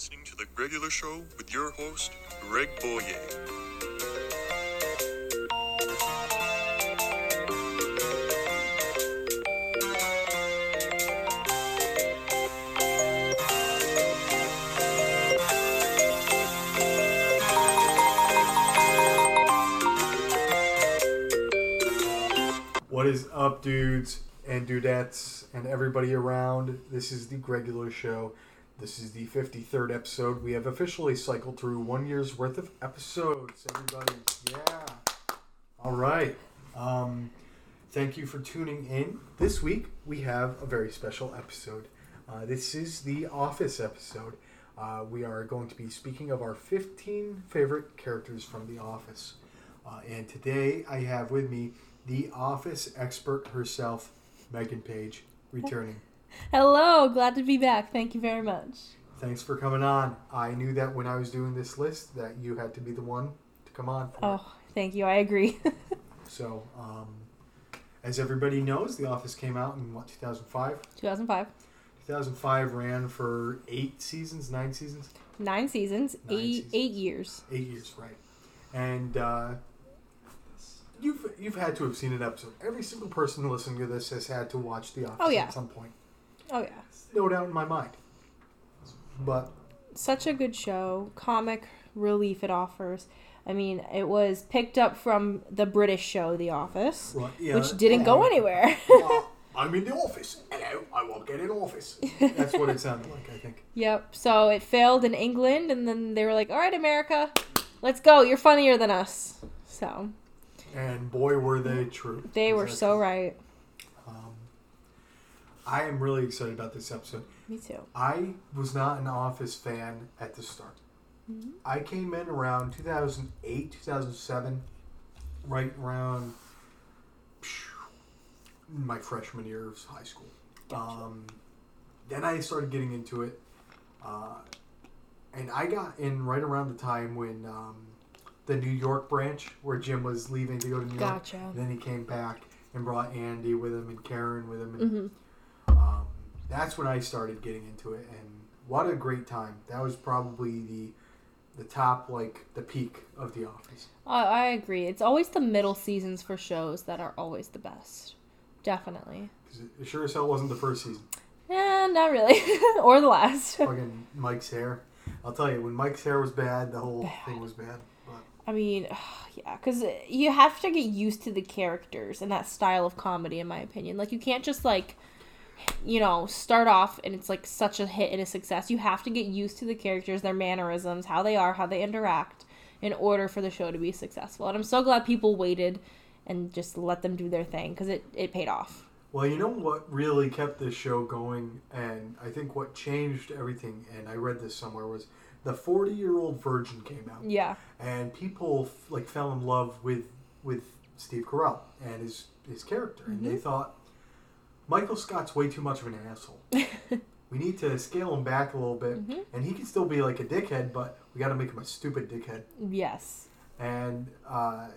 listening to The Regular Show with your host, Greg Boyer. What is up, dudes and dudettes and everybody around? This is the Regular Show. This is the 53rd episode. We have officially cycled through one year's worth of episodes, everybody. Yeah. All right. Um, thank you for tuning in. This week, we have a very special episode. Uh, this is the Office episode. Uh, we are going to be speaking of our 15 favorite characters from The Office. Uh, and today, I have with me the Office expert herself, Meghan Page, returning. Hello, glad to be back. Thank you very much. Thanks for coming on. I knew that when I was doing this list that you had to be the one to come on for it. Oh, thank you. I agree. So, um, as everybody knows, The Office came out in what 2005. 2005. 2005 ran for eight seasons, nine seasons, Nine seasons, Nine eight seasons. eight years. eight years, right? And uh, you've you've had to have seen an episode. Every single person listening to this has had to watch The Office Oh, yeah. at some point. Oh yeah. No doubt in my mind. But Such a good show. Comic relief it offers. I mean, it was picked up from the British show The Office, well, yeah, which didn't go anywhere. Uh, I'm in the office. Hello, I won't get in office. That's what it sounded like, I think. yep. So it failed in England and then they were like, "All right, America, let's go. You're funnier than us." So, And boy, were they true. they were so right. I am really excited about this episode. Me too. I was not an Office fan at the start. Mhm. I came in around 2008, 2007, right around my freshman year of high school. Gotcha. Um, then I started getting into it, uh, and I got in right around the time when um, the New York branch, where Jim was leaving to go to New York. Gotcha. And then he came back and brought Andy with him and Karen with him. And, Mhm. That's when I started getting into it, and what a great time! That was probably the the top, like the peak of The Office. I, I agree. It's always the middle seasons for shows that are always the best. Definitely. it sure as hell wasn't the first season. Eh, not really. or the last. Fucking Mike's hair. I'll tell you, when Mike's hair was bad, the whole Bad. thing was bad. But I mean, yeah, because you have to get used to the characters and that style of comedy, in my opinion. Like, you can't just, like, you know, start off and it's, like, such a hit and a success. You have to get used to the characters, their mannerisms, how they are, how they interact, in order for the show to be successful. And I'm so glad people waited and just let them do their thing because it, it paid off. well, you know what really kept this show going, and I think what changed everything, and I read this somewhere was the 40 year old virgin came out. Yeah. and people f- like fell in love with with Steve Carell and his his character, and they mm-hmm. thought Michael Scott's way too much of an asshole. we need to scale him back a little bit, Mhm. and he can still be like a dickhead, but we got to make him a stupid dickhead Yes. and uh,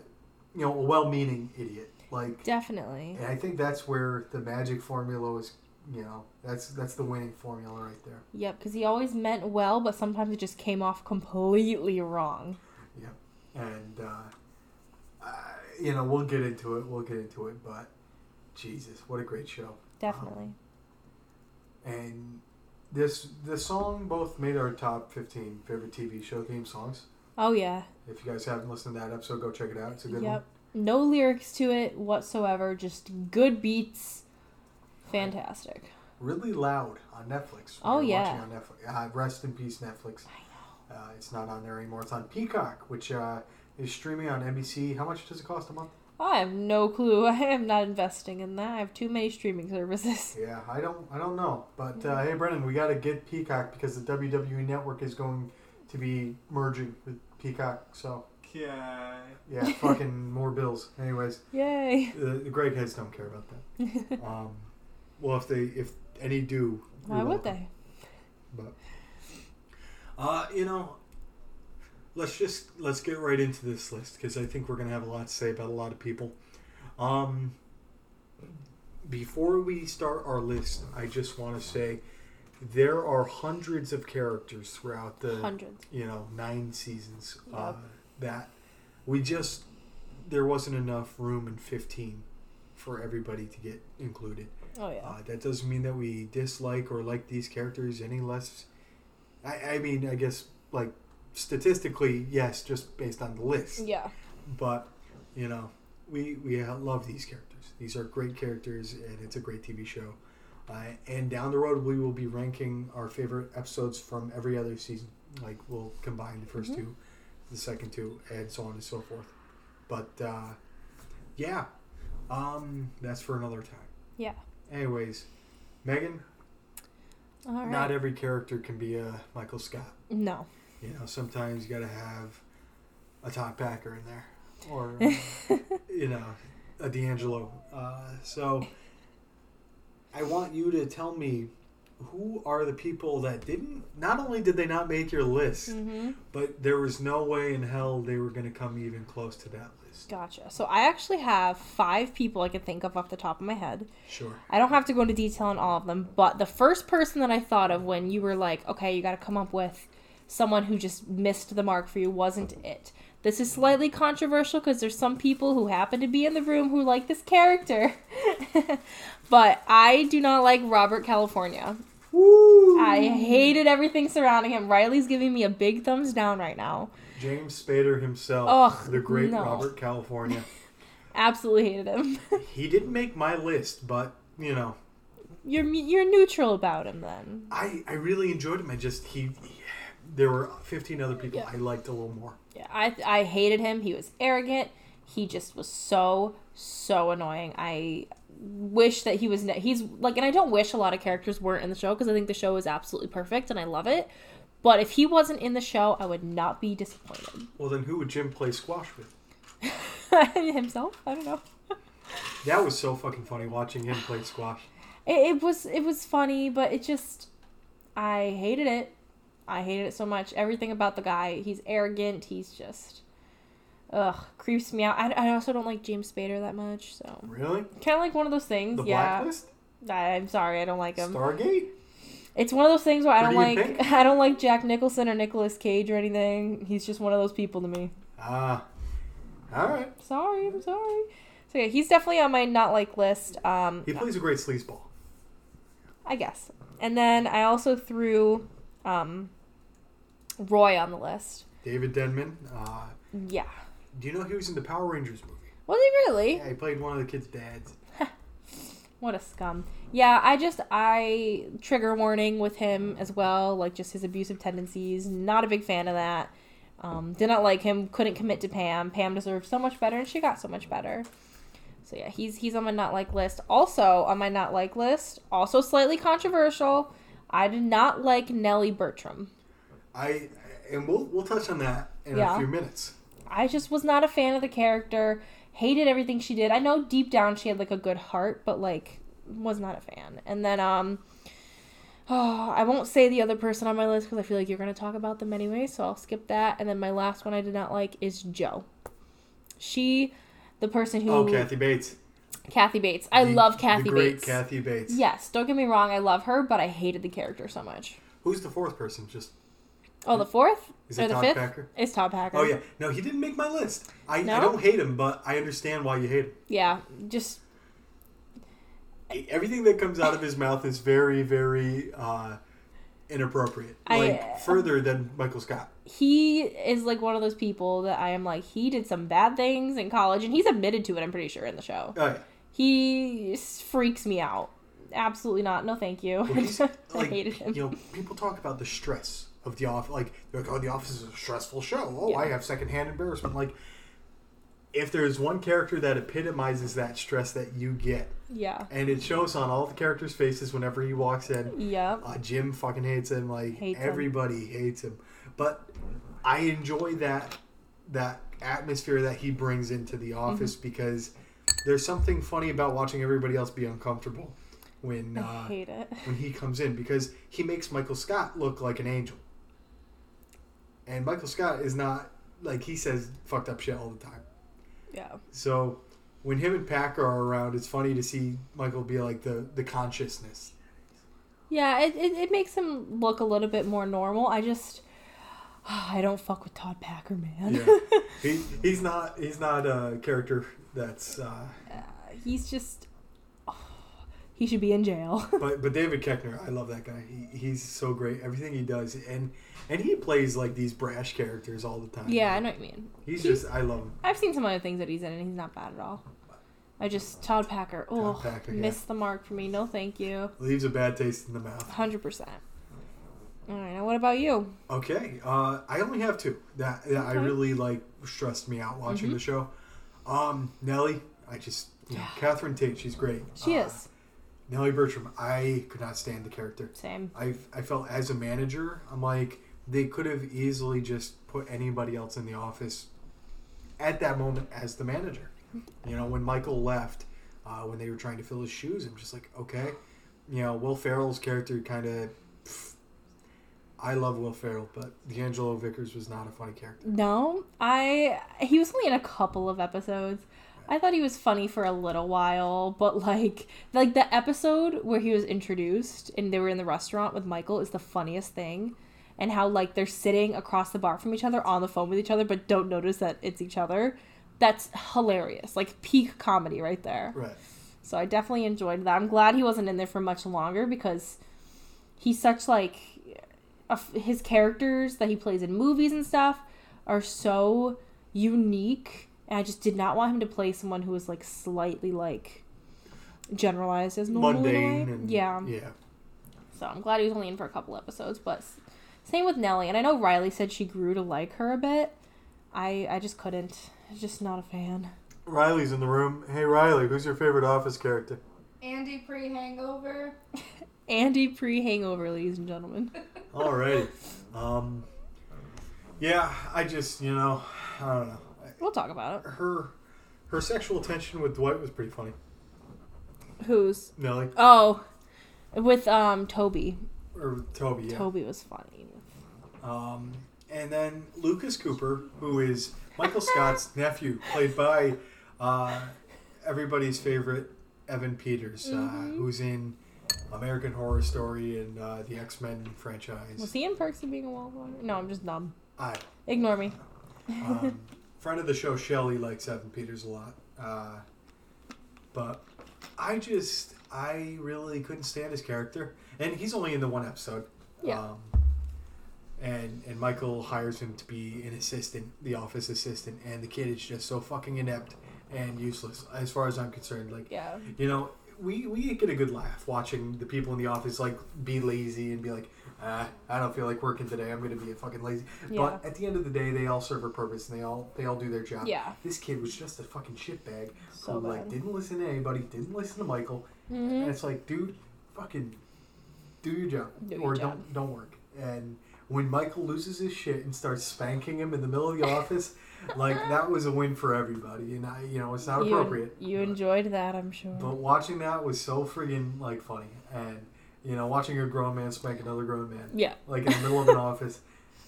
you know a well-meaning idiot. Like, Definitely. and I think that's where the magic formula was. You know, that's that's the winning formula right there. Yep, because he always meant well, but sometimes it just came off completely wrong. Yep, and uh, uh, you know we'll get into it. We'll get into it, but Jesus, what a great show! Definitely. And this the song both made our top fifteen favorite TV show theme songs. Oh, yeah. If you guys haven't listened to that episode, go check it out. It's a good one. Yep. No lyrics to it whatsoever, just good beats. Fantastic. one. Really loud on Netflix. Oh, We're yeah. watching on Netflix. Uh, rest in peace, Netflix. I know. Uh, it's not on there anymore. It's on Peacock, which uh, is streaming on NBC. How much does it cost a month? I have no clue. I am not investing in that. I have too many streaming services. Yeah, I don't, I don't know. But uh, hey, Brennan, we got to get Peacock because the WWE Network is going to be merging with Peacock. So Yeah. yeah, fucking more bills. Anyways, Yay. the, the Greg heads don't care about that. Um, well, if they, if any do, Why you're would welcome. they? But uh, you know, let's just let's get right into this list because I think we're gonna have a lot to say about a lot of people. Um, before we start our list, I just want to say there are hundreds of characters throughout the Hundreds. you know nine seasons Yep. uh, that we just there wasn't enough room in 15 for everybody to get included Oh yeah. uh, that doesn't mean that we dislike or like these characters any less I, I mean i guess like statistically yes just based on the list yeah. but you know we we love these characters these are great characters and it's a great tv show uh, and down the road we will be ranking our favorite episodes from every other season like we'll combine the 1st Mhm. two the second two and so on and so forth but uh, yeah um, that's for another time Yeah. anyways meghan All right. not every character can be a michael scott no. You know, sometimes you got to have a Todd Packer in there, or uh, you know, a D'Angelo. Uh, so I want you to tell me who are the people that didn't. Not only did they not make your list, mm-hmm. but there was no way in hell they were going to come even close to that list. Gotcha. So I actually have five people I can think of off the top of my head. Sure. I don't have to go into detail on all of them, but the first person that I thought of when you were like, okay, you got to come up with someone who just missed the mark for you wasn't it. This is slightly controversial because there's some people who happen to be in the room who like this character. but I do not like Robert California. Woo! I hated everything surrounding him. Riley's giving me a big thumbs down right now. James Spader himself, Ugh, the great no. Robert California. Absolutely hated him. he didn't make my list, but you know, you're you're neutral about him then. I, I really enjoyed him. I just he, he- there were 15 other people Yeah. I liked a little more. Yeah, I I hated him. He was arrogant. He just was so so annoying. I wish that he was ne- he's like and I don't wish a lot of characters weren't in the show because I think the show is absolutely perfect and I love it. But if he wasn't in the show, I would not be disappointed. Well, then who would Jim play squash with? Himself? I don't know. That was so fucking funny watching him play squash. It, it was it was funny, but it just I hated it. I hated it so much. Everything about the guy. He's arrogant. He's just ugh creeps me out. I, I also don't like James Spader that much. So Really? kind of like one of those things. The yeah. Blacklist? I, I'm sorry, I don't like him. Stargate? It's one of those things where I don't like. I don't like Jack Nicholson or Nicolas Cage or anything. He's just one of those people to me. Ah. all right. Sorry, I'm sorry. So yeah, he's definitely on my not like list. Um, He plays a great sleazeball. I guess. And then I also threw um, Roy on the list. David Denman. Uh, Yeah. do you know he was in the Power Rangers movie? Was he really? Yeah, he played one of the kids' dads. What a scum. Yeah, I just I trigger warning with him as well, like just his abusive tendencies. Not a big fan of that. Um, did not like him. Couldn't commit to Pam. Pam deserved so much better, and she got so much better. So yeah, he's he's on my not like list. Also on my not like list, also slightly controversial. I did not like Nellie Bertram. I and we'll we'll touch on that in Yeah. a few minutes. I just was not a fan of the character. Hated everything she did. I know deep down she had like a good heart, but like was not a fan. And then um oh, I won't say the other person on my list because I feel like you're going to talk about them anyway, so I'll skip that. And then my last one I did not like is Jo. She the person who Oh, Kathy Bates. Kathy Bates. I The- love Kathy Bates. Kathy Bates. Yes, don't get me wrong, I love her, but I hated the character so much. Who's the fourth person? Just Oh, the fourth is or it the Todd fifth? Packer? It's Todd Packer. Oh yeah, no, he didn't make my list. I, No? I don't hate him, but I understand why you hate him. Yeah, just Everything that comes out of his mouth is very, very uh, inappropriate. I- Like further than Michael Scott. he is like one of those people that I am like he did some bad things in college and he's admitted to it I'm pretty sure in the show. Oh yeah. He freaks me out. Absolutely not. No thank you. Well, I like, hated him. You know, people talk about the stress of the office. Like, they're like, oh, the office is a stressful show. Oh, Yeah. I have secondhand embarrassment. Like, if there's one character that epitomizes that stress that you get, yeah. and it shows on all the characters' faces whenever he walks in, Yeah. uh, Jim fucking hates him. Like, Hates him. everybody hates him. But I enjoy that that atmosphere that he brings into the Mm-hmm. office because there's something funny about watching everybody else be uncomfortable when uh, when he comes in because he makes Michael Scott look like an angel. And Michael Scott is not like he says fucked up shit all the time. Yeah. So when him and Packer are around, it's funny to see Michael be like the the consciousness. Yeah, it, it, it makes him look a little bit more normal. I just I don't fuck with Todd Packer, man. Yeah. he, he's not he's not a character that's uh, He's just he should be in jail. but but David Koechner, I love that guy. He, he's so great. Everything he does, and and he plays like these brash characters all the time. yeah, I know what you mean. He's He's- just I love him. I've seen some other things that he's in, and he's not bad at all. I just Todd Packer. Oh, Packer, yeah. missed the mark for me. No, thank you. Leaves a bad taste in the mouth. Hundred percent. All right, now what about you? Okay, uh, I only have two that, that I really like stressed me out watching Mhm. the show. Um, Nellie, I just you know, Yeah. Catherine Tate, she's great. She Uh, is Nellie Bertram. I could not stand the character. same. I I felt as a manager, I'm like they could have easily just put anybody else in the office at that moment as the manager. You know, when Michael left, uh, when they were trying to fill his shoes, I'm just like, okay, you know, Will Ferrell's character kind of. I love Will Ferrell, but D'Angelo Vickers was not a funny character. No, I he was only in a couple of episodes. I thought he was funny for a little while, but like like the episode where he was introduced and they were in the restaurant with Michael is the funniest thing. And how like they're sitting across the bar from each other on the phone with each other but don't notice that it's each other. That's hilarious. Like peak comedy right there. Right. So I definitely enjoyed that. I'm glad he wasn't in there for much longer because he's such like a, his characters that he plays in movies and stuff are so unique. And I just did not want him to play someone who was like slightly like generalized as normal. in a. Mundane and yeah. yeah. So I'm glad he was only in for a couple episodes. But same with Nellie. And I know Riley said she grew to like her a bit. I I just couldn't. I'm just not a fan. Riley's in the room. Hey Riley, who's your favorite Office character? Andy pre hangover. Andy pre hangover, ladies and gentlemen. Alrighty. Um, yeah, I just you know I don't know. We'll talk about it. Her her sexual tension with Dwight was pretty funny. Who's Nellie Oh, with um Toby. or Toby, yeah. Toby was funny. Um, and then Lucas Cooper, who is Michael Scott's nephew, played by uh, everybody's favorite Evan Peters, uh, Mhm. who's in American Horror Story and uh, the X Men franchise. Was he in Perks of Being a Wallflower? No, I'm just dumb. I, Ignore me. um, friend of the show, Shelley likes Evan Peters a lot, uh, but I just I really couldn't stand his character, and he's only in the one episode. Yeah. Um, and and Michael hires him to be an assistant, the office assistant, and the kid is just so fucking inept and useless as far as I'm concerned. Like Yeah. you know, we we get a good laugh watching the people in the office like be lazy and be like, ah, I don't feel like working today. I'm gonna be a fucking lazy. Yeah. But at the end of the day, they all serve a purpose and they all they all do their job. Yeah. This kid was just a fucking shitbag So who like didn't listen to anybody, didn't listen to Michael, and hmm it's like, dude, fucking do your job Do your or job. don't don't work. And when Michael loses his shit and starts spanking him in the middle of the office, like that was a win for everybody. And I, you know, it's not You, appropriate. you but- enjoyed that, I'm sure. but watching that was so friggin' like funny, and you know, watching a grown man spank another grown man, yeah. like in the middle of an office,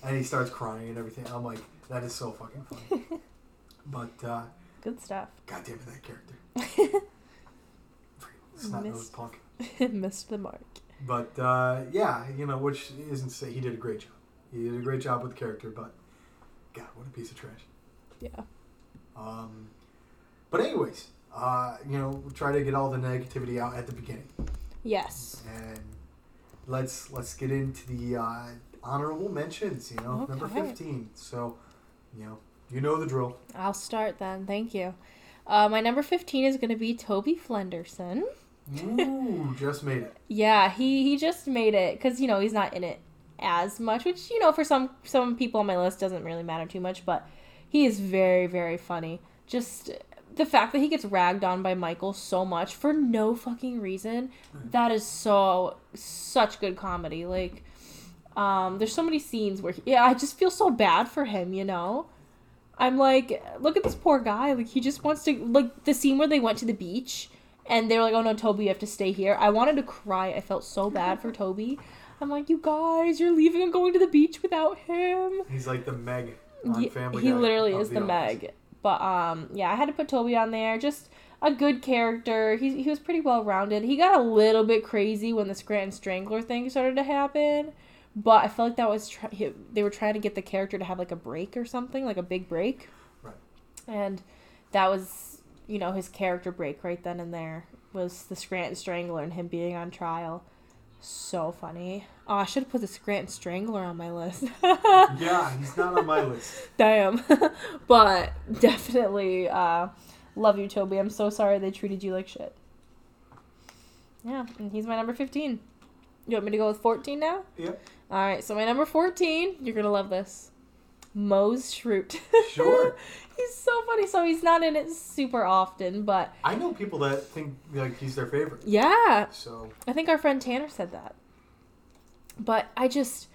and he starts crying and everything. I'm like, that is so fucking funny. but uh, Good stuff. God damn it, that character, snot nosed Missed. punk. Missed the mark. But uh, yeah, you know, which isn't to say he did a great job. He did a great job with the character, but God, what a piece of trash. Yeah. Um, but anyways, uh, you know, we'll try to get all the negativity out at the beginning. Yes. and let's let's get into the uh, honorable mentions. You know, number fifteen. So, you know, you know the drill. I'll start then. Thank you. Uh, my number 15 is going to be Toby Flenderson. Ooh, just made it. Yeah, he he just made it because you know he's not in it as much, which you know for some some people on my list doesn't really matter too much, but he is very very funny. Just the fact that he gets ragged on by Michael so much for no fucking reason, that is so such good comedy. Like, um, there's so many scenes where he, yeah, I just feel so bad for him. You know. I'm like, look at this poor guy. Like he just wants to like the scene where they went to the beach and they were like, "Oh no, Toby, you have to stay here." I wanted to cry. I felt so bad for Toby. I'm like, "You guys, you're leaving and going to the beach without him." He's like the Meg on Family he Guy literally is the Office. Meg. But um, yeah, I had to put Toby on there. Just a good character. He he was pretty well rounded. He got a little bit crazy when the Scranton Strangler thing started to happen, but I felt like that was try- he- they were trying to get the character to have like a break or something, like a big break. Right. And that was you know his character break right then and there was the Scranton Strangler and him being on trial. So funny. Oh, I should have put the Scranton Strangler on my list. Yeah, he's not on my list. Damn. but definitely uh, love you, Toby. I'm so sorry they treated you like shit. Yeah, and he's my number 15. You want me to go with 14 now? Yep. All right, so my number 14, you're going to love this. Mose Schrute. Sure. he's so funny. So he's not in it super often, but I know people that think like he's their favorite. yeah, So I think our friend Tanner said that. But I just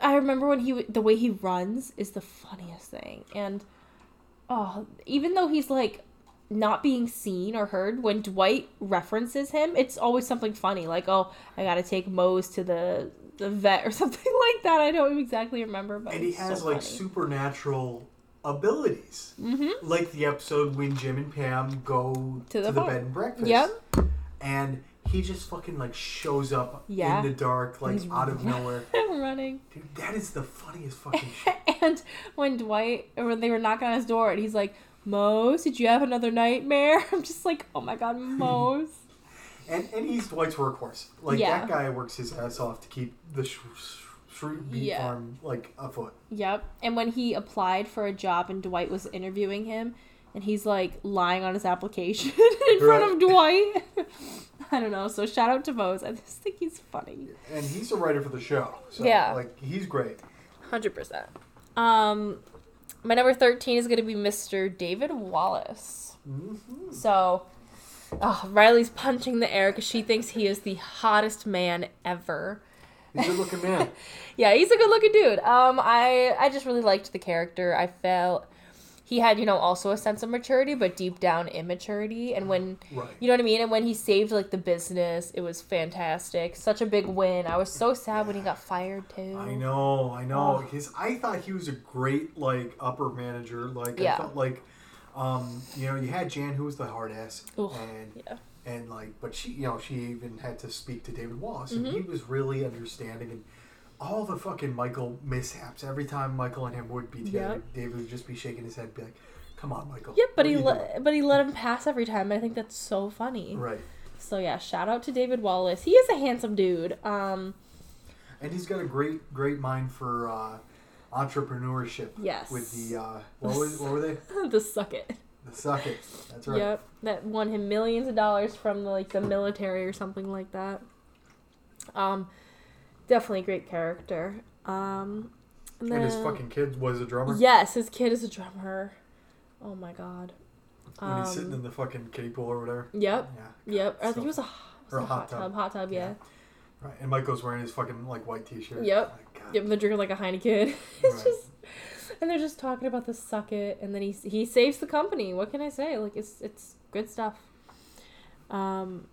I remember when he the way he runs is the funniest thing. And oh, even though he's like not being seen or heard when Dwight references him, it's always something funny like, "Oh, I got to take Mose to the the vet or something like that." I don't exactly remember, but and he has so like funny. supernatural abilities. Mm-hmm. Like the episode when Jim and Pam go To to the the, bed and breakfast. Yep. And he just fucking like shows up Yeah. in the dark, like He's out of nowhere. running. Dude, that is the funniest fucking shit. And when Dwight, or when they were knocking on his door, and he's like, Mose, did you have another nightmare? I'm just like, oh my god, Mose. And and he's Dwight's workhorse. Like Yeah. that guy works his ass off to keep the sh- sh- Schrute Beet Yeah. Farm like afoot. yep. And when he applied for a job and Dwight was interviewing him, and he's like lying on his application in front of Dwight. I don't know. So shout out to Mose. I just think he's funny. And he's a writer for the show. So Yeah. like he's great. Hundred percent. Um, my number thirteen is gonna be Mr. David Wallace. Mm-hmm. So, oh, Riley's punching the air because she thinks he is the hottest man ever. He's a good looking man. Yeah, he's a good looking dude. Um, I I just really liked the character. I felt he had you know also a sense of maturity, but deep down immaturity. And when Right. you know what I mean, and when he saved like the business, it was fantastic. Such a big win. I was so sad when he got fired too. I know, I know. Oh. His, I thought he was a great like upper manager. Like Yeah. I felt like, um, you know, you had Jan who was the hard ass, Ugh, and yeah. and like, but she, you know, she even had to speak to David Wallace, Mm-hmm. and he was really understanding and. All the fucking Michael mishaps. Every time Michael and him would be together, Yep. David would just be shaking his head, be like, "Come on, Michael." Yep, but he let but he let him pass every time. I think that's so funny. right, So yeah, shout out to David Wallace. He is a handsome dude. Um, and he's got a great, great mind for uh, entrepreneurship. Yes. With the uh, what was what were they? the suck it. The suck it. That's right. Yep, that won him millions of dollars from the, like the military or something like that. Um, definitely a great character. Um, and, And his fucking kid was a drummer. yes, his kid is a drummer. Oh my god. When he's sitting Um, in the fucking kiddie pool or whatever. Yep, Yeah. yep. I So- think it was a, was a hot tub. Hot tub, yeah. Right. And Michael's wearing his fucking like white t-shirt. Yep. God. Yep, they're drinking like a Heineken. it's Right. just, and they're just talking about the suck it, and then he he saves the company. What can I say? Like it's it's good stuff. Um,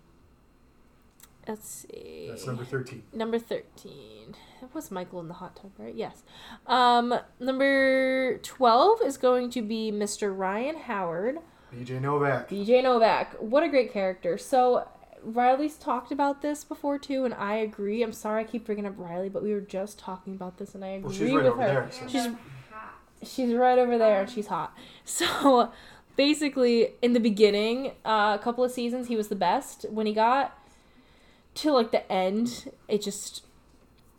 let's see. That's number thirteen. Number thirteen. It was Michael in the hot tub, right? Yes. Um, number twelve is going to be Mr. Ryan Howard. BJ Novak. BJ Novak. What a great character. So Riley's talked about this before too, and I agree. I'm sorry I keep bringing up Riley, but we were just talking about this, and I agree Well, she's right with over her. there. So. She's she's right over there, and she's hot. So basically, in the beginning, uh, a couple of seasons, he was the best. When he got to like the end, it just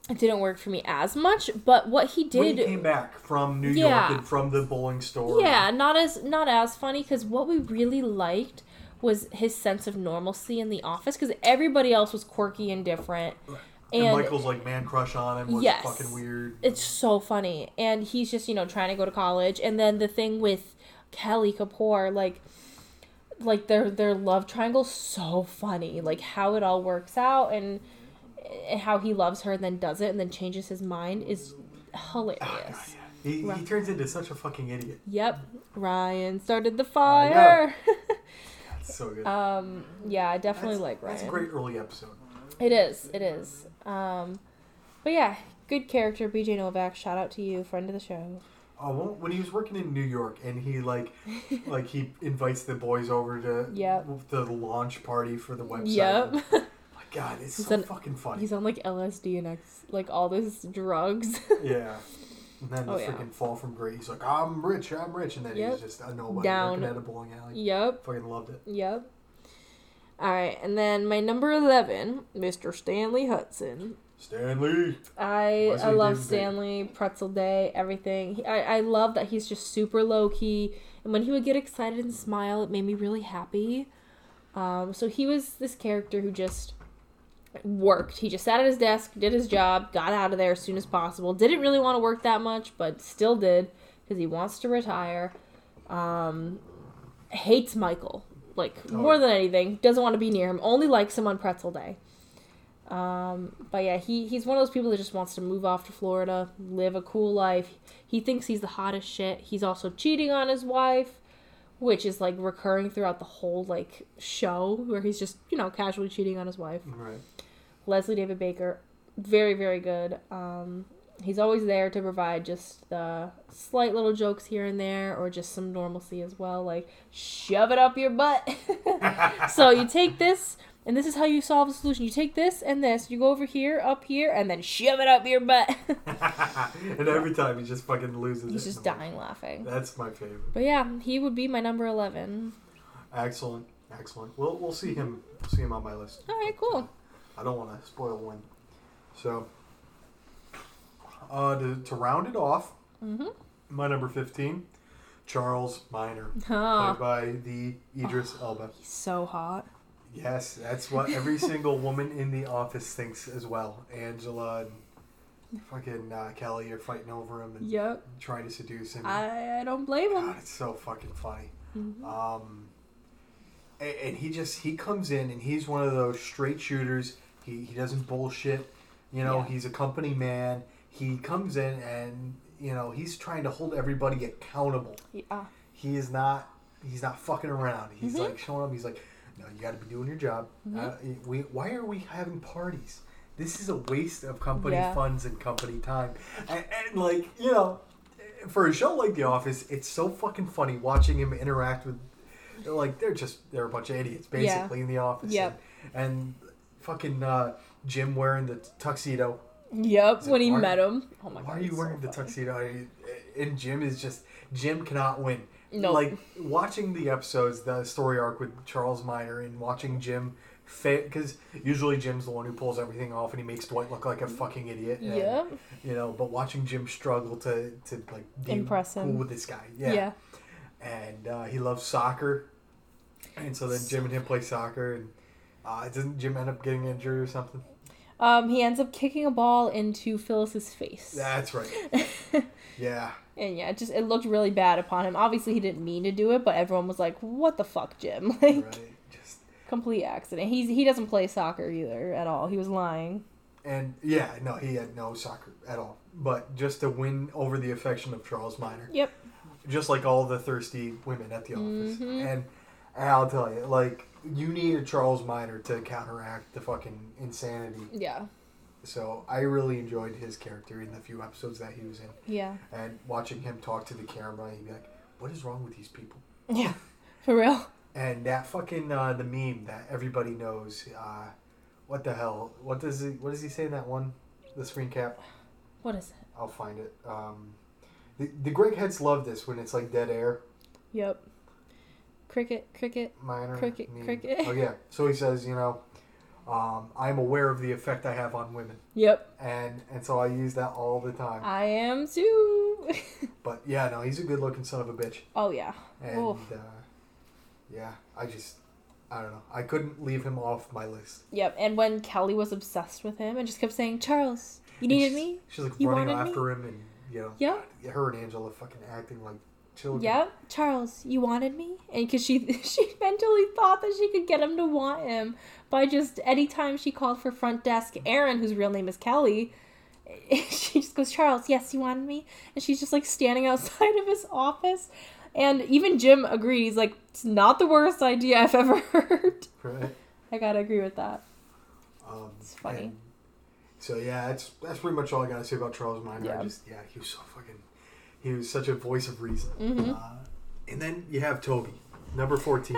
it didn't work for me as much. But what he when did, he came back from New Yeah. York and from the bowling store. yeah, not as not as funny because what we really liked was his sense of normalcy in the office because everybody else was quirky and different. And, And, Michael's like man crush on him was Yes. fucking weird. it's so funny, and he's just you know trying to go to college, and then the thing with Kelly Kapoor, like, like their their love triangle, so funny, like how it all works out and. And how he loves her and then does it and then changes his mind is hilarious. Oh, God, yeah. He, he turns into such a fucking idiot. Yep, Ryan started the fire. That's so good. um, yeah, I definitely that's, like Ryan. That's a great early episode. It is. It is. Um, but yeah, good character, BJ Novak. Shout out to you, friend of the show. Oh, when he was working in New York, and he like, like he invites the boys over to Yep. the launch party for the website. Yep. My God, it's He's so an- fucking funny. He's on like LSD and X, like all this drugs. Yeah. And then oh, the Oh, yeah. freaking fall from grace. He's like, I'm rich, I'm rich, and then Yep. he's just a nobody Down. working at a bowling alley. yep. Fucking loved it. Yep. All right, and then my number eleven, Mr. Stanley Hudson. Stanley. I Wesley I love Stanley, Pretzel Day, everything. He, I I love that he's just super low key, and when he would get excited and smile, it made me really happy. Um, so he was this character who just worked. He just sat at his desk, did his job, got out of there as soon as possible. Didn't really want to work that much, but still did because he wants to retire. Um, hates Michael like Oh, more than anything. Doesn't want to be near him. Only likes him on Pretzel Day. Um, but yeah, he he's one of those people that just wants to move off to Florida, live a cool life. He thinks he's the hottest shit. He's also cheating on his wife, which is like recurring throughout the whole like show where he's just, you know, casually cheating on his wife. Right. Leslie David Baker, very very good. Um, he's always there to provide just the slight little jokes here and there, or just some normalcy as well, like shove it up your butt. so you take this, and this is how you solve the solution. You take this and this, you go over here, up here, and then shove it up your butt. and every time he just fucking loses he's just dying laughing. That's my favorite. But yeah, he would be my number eleven. Excellent. Excellent. We'll, we'll see him see him on my list. All right, cool. I don't want to spoil one. So, uh, to, to round it off, Mm-hmm. my number 15, Charles Miner, Oh, played by the Idris Elba. he's so hot. Yes, that's what every single woman in the office thinks as well. Angela and fucking uh, Kelly are fighting over him and Yep. trying to seduce him. I, I don't blame him. God, it's so fucking funny. Mhm. Um, and, and he just he comes in and he's one of those straight shooters. He he doesn't bullshit. You know, Yeah. he's a company man. He comes in and you know he's trying to hold everybody accountable. Yeah. He is not he's not fucking around. He's Mhm. like showing up. He's like, no, you got to be doing your job. Mhm. Uh, we why are we having parties? This is a waste of company Yeah. funds and company time. And, and like you know, for a show like The Office, it's so fucking funny watching him interact with. Like they're just they're a bunch of idiots Yeah. basically in the office. Yep. And, and fucking uh, Jim wearing the tuxedo. Yep. When he met him. Oh my god. Why are you wearing so the tuxedo? And Jim is just Jim cannot win. No. Like watching the episodes, the story arc with Charles Miner, and watching Jim fit because usually Jim's the one who pulls everything off, and he makes Dwight look like a fucking idiot. and, Yep. You know, but watching Jim struggle to to like be Impress cool him. with this guy. Yeah. Yeah. And uh, he loves soccer, and so then Jim and him play soccer, and uh, doesn't Jim end up getting injured or something? Um, he ends up kicking a ball into Phyllis's face. That's right. Yeah. and yeah, it just it looked really bad upon him. Obviously, he didn't mean to do it, but everyone was like, "What the fuck, Jim?" Like Right. Just complete accident. He's he doesn't play soccer either at all. He was lying. And yeah, no, he had no soccer at all. But just to win over the affection of Charles Miner, Yep. just like all the thirsty women at the office. Mhm. And, and I'll tell you, like, you need a Charles Miner to counteract the fucking insanity. Yeah. So I really enjoyed his character in the few episodes that he was in. Yeah. And watching him talk to the camera, he'd be like, what is wrong with these people? Yeah. For real. And that fucking, uh, the meme that everybody knows, uh, what the hell? What does he, what does he say in that one? The screen cap? What is it? I'll find it. Um, the, the Greg heads love this when it's like dead air. Yep. Cricket. Cricket. Minor. Cricket, meme. cricket. Oh yeah. So he says, you know, um, I'm aware of the effect I have on women, Yep. and and so I use that all the time. I am too. But yeah, no, he's a good looking son of a bitch, oh yeah. and uh, yeah, I just I don't know. I couldn't leave him off my list. Yep. And when Kelly was obsessed with him and just kept saying, "Charles, you needed she's- me." She's like You running wanted me? after him, and you know, Yep. Her and Angela fucking acting like children. Yep, Charles, you wanted me, and because she she mentally thought that she could get him to want him by just anytime she called for front desk Erin, whose real name is Kelly, she just goes, Charles, yes, you wanted me, and she's just like standing outside of his office, and even Jim agreed. He's like, it's not the worst idea I've ever heard. Right. I gotta agree with that. Um, It's funny. So yeah, that's that's pretty much all I gotta say about Charles Miner. Yeah. I just yeah, he was so fucking He was such a voice of reason. Mhm. Uh, and then you have Toby, number 14.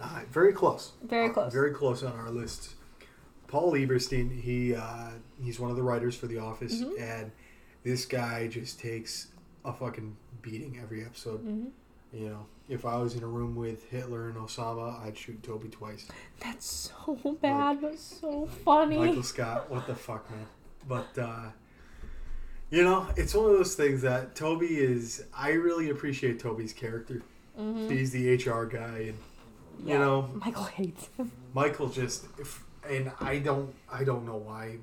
Uh, very close. Very Uh, close. very close on our list. Paul Lieberstein, he uh, he's one of the writers for The Office, Mhm. and this guy just takes a fucking beating every episode. Mhm. You know, if I was in a room with Hitler and Osama, I'd shoot Toby twice. That's so bad, but so funny. Michael Scott, what the fuck, man? But uh, you know, it's one of those things that Toby is. I really appreciate Toby's character. Mhm. He's the HR guy, and Yeah. you know, Michael hates him. Michael just. If, and I don't. I don't know why.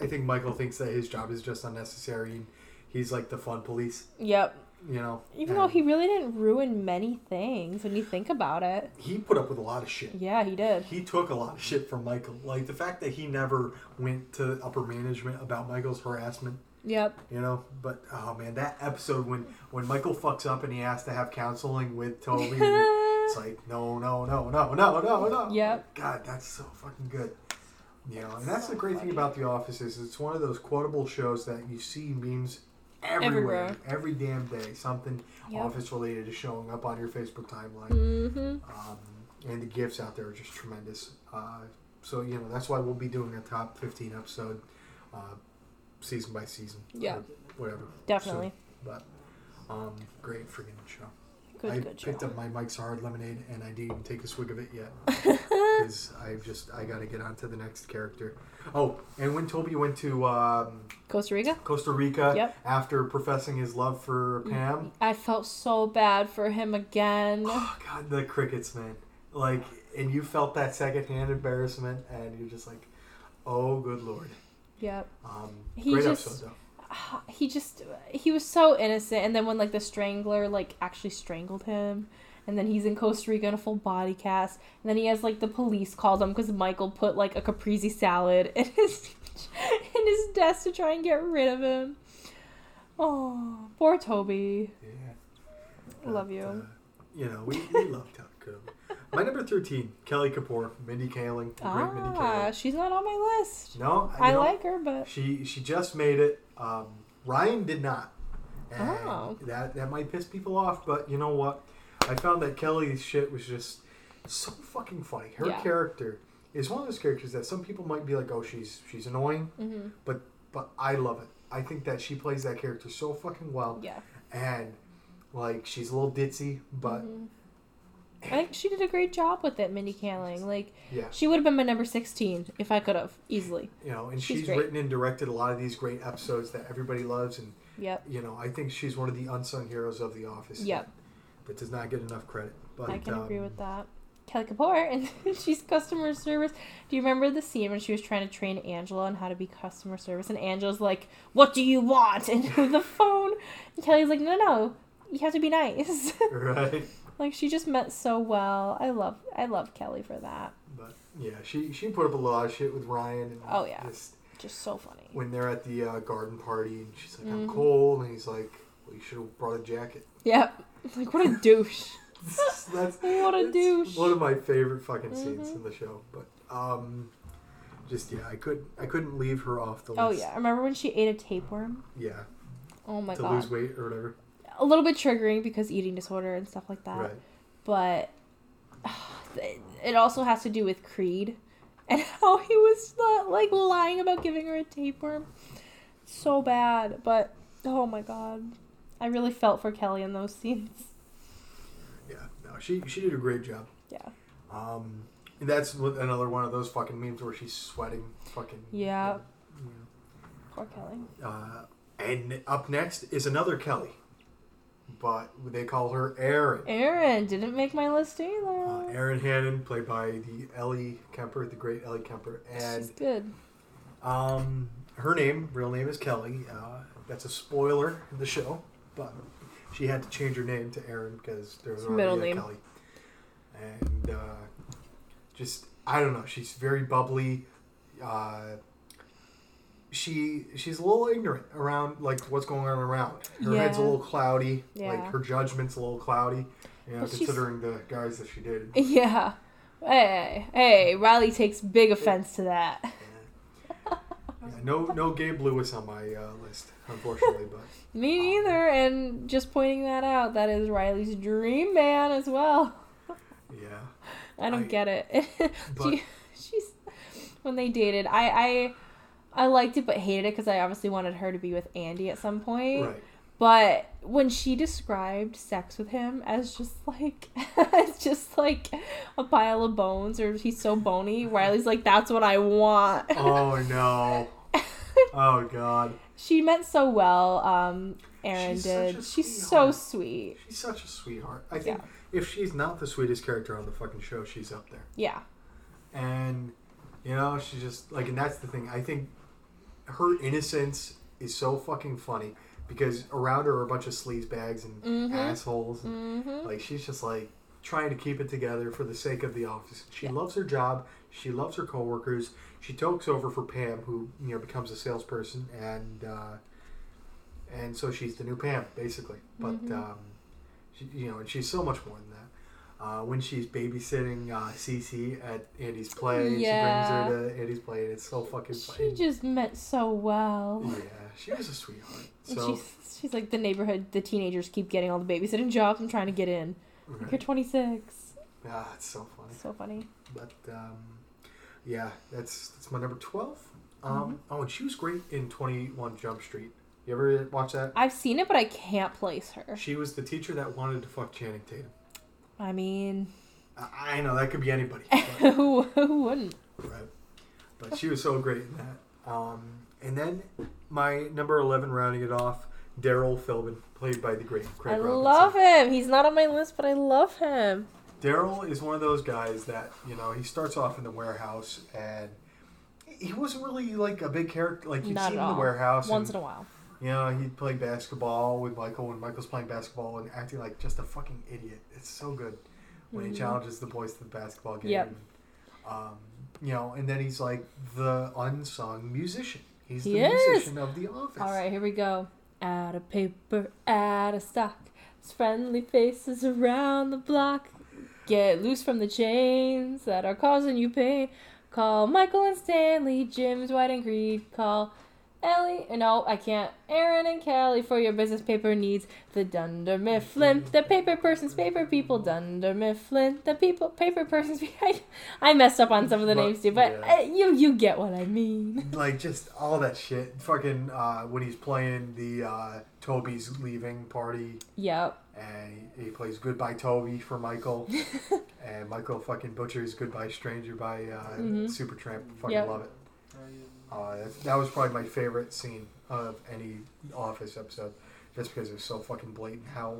I, I think Michael thinks that his job is just unnecessary. And he's like the fun police, Yep. you know. Even though he really didn't ruin many things when you think about it. he put up with a lot of shit. Yeah, he did. He took a lot of shit from Michael. Like the fact that he never went to upper management about Michael's harassment. Yep. you know but oh man that episode when when michael fucks up and he has to have counseling with toby it's like no no no no no no no Yep. god that's so fucking good you know and that's the great thing about the office is it's one of those quotable shows that you see memes everywhere, Everywhere. every damn day something Yep. office related is showing up on your facebook timeline Mm-hmm. um, and the gifts out there are just tremendous. Uh, so you know that's why we'll be doing a top fifteen episode, uh, season by season. Yeah. whatever. Definitely. So, but um, great freaking show. Good, I good picked show. up my Mike's Hard Lemonade and I didn't even take a swig of it yet because I've just I got to get on to the next character. Oh, and when Toby went to um, Costa Rica? Costa Rica Yep. after professing his love for Pam. I felt so bad for him again. Oh God, the crickets, man! Like, and you felt that secondhand embarrassment, and you're just like, "Oh, good lord!" Yep. Um, He great just- episode, though. He just he was so innocent and then when like the strangler like actually strangled him and then he's in Costa Rica in a full body cast and then he has like the police called him because Michael put like a caprese salad in his in his desk to try and get rid of him. Oh, poor Toby. Yeah. Love you. uh, you know, we, we love Toby. My number thirteen, Kelly Kapoor, Mindy Kaling, great Mindy Ah, Kaling. she's not on my list. No, I know, like her, but She she just made it. Um, Ryan did not. And Oh. That that might piss people off, but you know what? I found that Kelly's shit was just so fucking funny. Her Yeah. character is one of those characters that some people might be like, "Oh, she's she's annoying," mhm, but but I love it. I think that she plays that character so fucking well, yeah. and like she's a little ditzy, but mhm. I think she did a great job with it, Mindy Kaling. Like yeah, she would have been my number sixteen if I could have easily. you know, and she's she's, written and directed a lot of these great episodes that everybody loves, and Yep. you know, I think she's one of the unsung heroes of The Office. Yep. that does not get enough credit. But I can agree um, with that. Kelly Kapoor, and she's customer service. Do you remember the scene when she was trying to train Angela on how to be customer service? And Angela's like, "What do you want?" into the phone. And Kelly's like, "No, no, you have to be nice." Right. Like she just meant so well. I love, I love Kelly for that. But yeah, she she put up a lot of shit with Ryan. And Oh, yeah. Just Just so funny. when they're at the uh, garden party, and she's like, "I'm Mhm. cold," and he's like, "Well, you should have brought a jacket." Yep. Like what a douche. that's What a douche. One of my favorite fucking scenes Mhm. in the show. But um, just yeah, I could I couldn't leave her off the list. Oh yeah. Remember when she ate a tapeworm? Yeah. Oh my to god. To lose weight or whatever. A little bit triggering because eating disorder and stuff like that. Right. but it also has to do with Creed and how he was not like lying about giving her a tapeworm. So bad, but oh my god, I really felt for Kelly in those scenes. Yeah. No, she she did a great job. Yeah. Um, and that's another one of those fucking memes where she's sweating. Fucking. Yeah. know. Poor Kelly. Uh, and up next is another Kelly, but they call her Erin. Aaron didn't make my list Uh, either. Erin Hannon, played by the Ellie Kemper, the great Ellie Kemper, She's and good. um, her name, real name is Kelly. Uh, that's a spoiler in the show, but she had to change her name to Erin because there was already middle a name. Kelly. And uh, just I don't know, she's very bubbly. Uh, she she's a little ignorant around like what's going on around. Her head's a little cloudy. Yeah. Like her judgment's a little cloudy. You know, But she's- considering the guys that she did. Yeah. Hey, hey, Riley takes big offense to that. Yeah, no, no Gabe Lewis on my uh, list, unfortunately. But Me neither. And just pointing that out, that is Riley's dream man as well. yeah, I don't I- get it. but- she, she's when they dated. I I I liked it, but hated it because I obviously wanted her to be with Andy at some point. right. But when she described sex with him as just like it's just like a pile of bones, or he's so bony, Riley's like, "That's what I want." Oh no. Oh god. she meant so well. Um, Erin She's did. She's so sweet. She's such a sweetheart. I think Yeah. if she's not the sweetest character on the fucking show, she's up there. Yeah. And you know, she just like, and that's the thing. I think her innocence is so fucking funny because around her are a bunch of sleaze bags and Mhm. assholes, and Mm-hmm. like she's just like trying to keep it together for the sake of the office. She Yeah. loves her job. She loves her coworkers. She tokes over for Pam, who you know becomes a salesperson, and uh, and so she's the new Pam basically. But Mhm. um, she, you know, and she's so much more than that. Uh, when she's babysitting uh, Cece at Andy's play, Yeah. she brings her to Andy's play, and it's so fucking funny. She funny. just meant so well. yeah, she was a sweetheart. So she's she's like the neighborhood. The teenagers keep getting all the babysitting jobs. I'm trying to get in. Like. You're 26. Yeah, it's so funny. So funny. But um, yeah, that's that's my number twelve. Mm-hmm. Um, Oh, and she was great in Twenty One Jump Street. You ever watch that? I've seen it, but I can't place her. She was the teacher that wanted to fuck Channing Tatum. I mean, I, I know that could be anybody, but, who, who wouldn't? right. but she was so great in that. Um, and then my number eleven, rounding it off, Daryl Philbin, played by the great Craig I Robinson. love him. He's not on my list, but I love him. Daryl is one of those guys that you know he starts off in the warehouse and he wasn't really like a big character like you'd Not see him at in the warehouse. Once and, in a while. You know, he'd play basketball with Michael when Michael's playing basketball and acting like just a fucking idiot. It's so good when Mhm. he challenges the boys to the basketball game. Yep. Um, you know, and then he's like the unsung musician. He's the He is. musician of the office. All right, here we go. Out of paper, out of stock. There's friendly faces around the block. Get loose from the chains that are causing you pain. Call Michael and Stanley, Jim's White and Creed. Call Ellie, no, I can't. Erin and Callie for your business paper needs. The Dunder Mifflin, the paper person's paper people. Dunder Mifflin, the people paper person's. I, I messed up on some of the But- names too, but yeah. uh, you you get what I mean. Like just all that shit. Fucking uh, when he's playing the uh, Toby's leaving party. Yep. and he, he plays Goodbye Toby for Michael, and Michael fucking butchers Goodbye Stranger by uh, Mhm. Supertramp. Fucking Yep. love it. Uh, that was probably my favorite scene of any Office episode, just because it was so fucking blatant how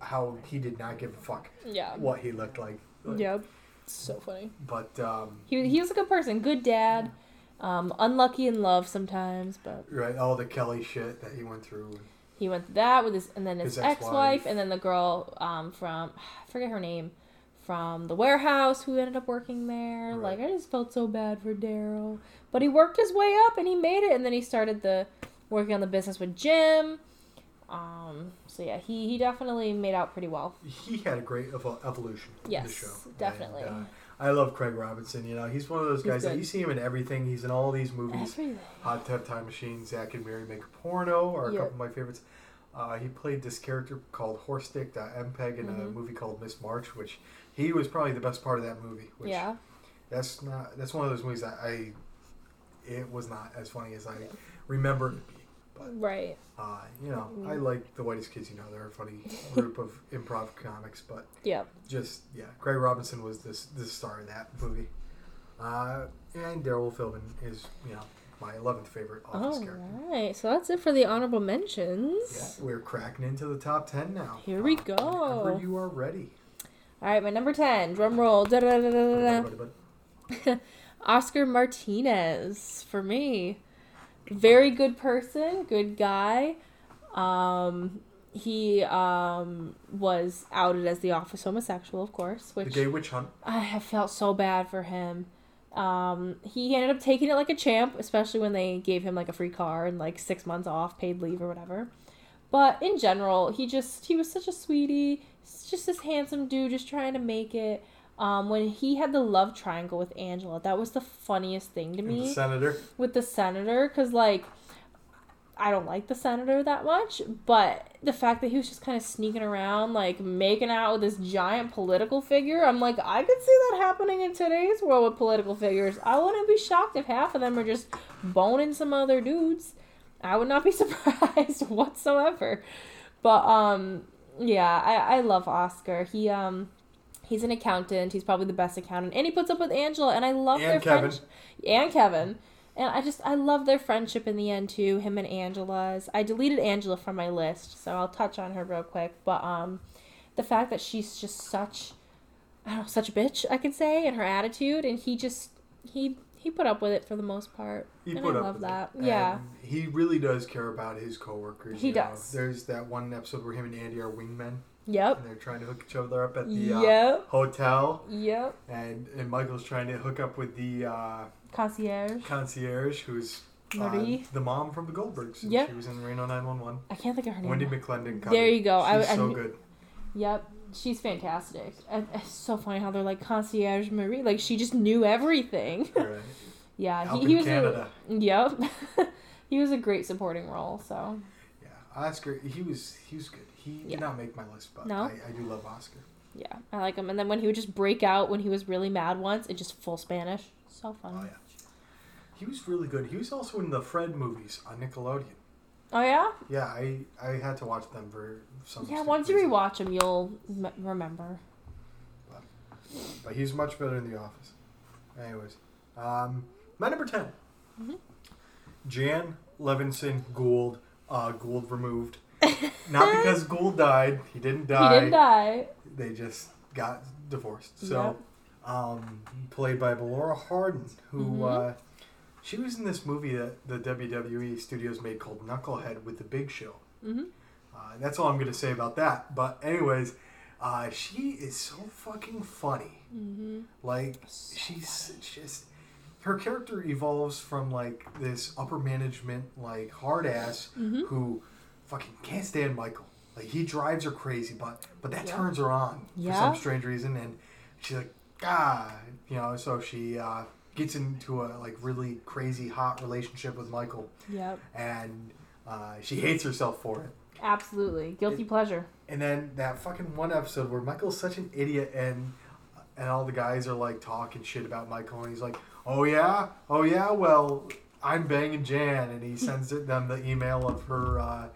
how he did not give a fuck Yeah. what he looked like. Yep. So funny. But um, He he was a good person, good dad. Um, unlucky in love sometimes, but right, all the Kelly shit that he went through. he went through that with his and then his, His ex-wife, ex-wife. and then the girl um from I forget her name from the warehouse who ended up working there. Right. Like I just felt so bad for Daryl, but he worked his way up and he made it, and then he started the working on the business with Jim. Um, so yeah, he he definitely made out pretty well. He had a great evo- evolution in the show. definitely. And, uh, I love Craig Robinson. You know, he's one of those guys that you see him in everything. He's in all these movies. Everything. Hot Tub Time Machine, Zack and Miri Make a Porno are a couple of my favorites. Uh, he played this character called Horsedick uh, MPEG in a Mhm. movie called Miss March, which he was probably the best part of that movie. Which Yeah. That's not. That's one of those movies that I. It was not as funny as I remember it to be. But Right. uh, you know, Mm. I like the Whitest Kids. You know, they're a funny group of improv comics. But yeah, just yeah, Craig Robinson was this the star of that movie. Uh, and Daryl Philbin is you know my eleventh favorite Office All character. right. So that's it for the honorable mentions. Yeah, we're cracking into the top ten now. Here we Uh, go. Whenever you are ready. All right, my number 10, drum roll. Oscar Martinez for me. Very good person, good guy. Um he um was outed as the office homosexual, of course, The which Gay Witch Hunt. I have felt so bad for him. Um, he ended up taking it like a champ, especially when they gave him like a free car and like six months off, paid leave or whatever. But in general, he just he was such a sweetie. He's just this handsome dude, just trying to make it. Um, when he had the love triangle with Angela, that was the funniest thing to And me the senator. with the senator because like I don't like the senator that much, but the fact that he was just kind of sneaking around, like making out with this giant political figure, I'm like, I could see that happening in today's world with political figures. I wouldn't be shocked if half of them are just boning some other dudes. I would not be surprised whatsoever. But um, yeah, I I love Oscar. He um. He's an accountant. He's probably the best accountant, and he puts up with Angela. And I love And their Kevin. friendship. And Kevin. And I just I love their friendship in the end too. Him and Angela's. I deleted Angela from my list, so I'll touch on her real quick. But um, the fact that she's just such, I don't know, such a bitch I could say, and her attitude, and he just he he put up with it for the most part, He and put I up love with that. Yeah, he really does care about his coworkers. He you know. does. There's that one episode where him and Andy are wingmen, yep, and they're trying to hook each other up at the uh, hotel, yep. and and Michael's trying to hook up with the uh, Concierge. concierge, who's uh, the mom from the Goldbergs. Yep. She was in Reno 911. I can't think of her name. Wendi McLendon. There you go. I- She's I so kn- good. Yep, she's fantastic. And it's so funny how they're like concierge Marie, like she just knew everything. Right. yeah, Helping he, he was Canada. a yep. he was a great supporting role. So Yeah, oh, Oscar. He was he was good. He Yeah. did not make my list, but No? I, I do love Oscar. yeah, I like him. And then when he would just break out when he was really mad once, it just full Spanish. So oh, fun. Oh yeah. He was really good. He was also in the Fred movies on Nickelodeon. Oh yeah, Yeah, I I had to watch them for some. yeah. Once you reason. rewatch them, you'll m- remember. but he's much better in The Office. Anyways, um, my number 10 Mhm. Jan Levinson Gould. Uh, Gould removed. Not because Gould died. He didn't die. He didn't die. They just got divorced. So, um, played by Laura Hardin, who Mhm. uh, she was in this movie that the WWE studios made called Knucklehead with the Big Show. hmm Uh, that's all I'm gonna say about that. But anyways, uh, she is so fucking funny. hmm Like So she's just her character evolves from like this upper management like hard ass Mhm. who fucking can't stand Michael. Like he drives her crazy, but but that Yeah. turns her on for some strange reason, and she's like ah, you know. So she uh, gets into a like really crazy hot relationship with Michael, Yep. and uh, she hates herself for it. Absolutely. Guilty pleasure. And then that fucking one episode where Michael's such an idiot and and all the guys are like talking shit about Michael and he's like, "Oh yeah, oh yeah, well I'm banging Jan," and he sends it, them the email of her uh,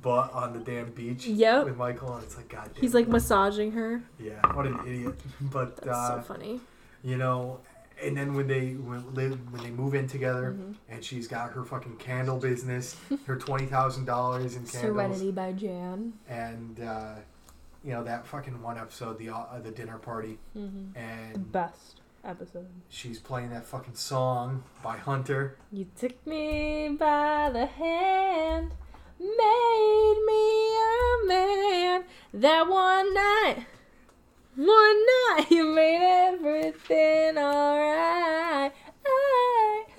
butt on the damn beach Yep. with Michael, and it's like, God damn. He's like massaging her. yeah, what an idiot. But That's uh, so funny. you know, and then when they when, they- when they move in together, Mhm. and she's got her fucking candle business, her twenty thousand dollars in candles Serenity by Jan. and uh, you know that fucking one episode, the uh, the dinner party, hmm The and best episode. she's playing that fucking song by Hunter. You took me by the hand, made me a man. That one night, one night, you made everything alright.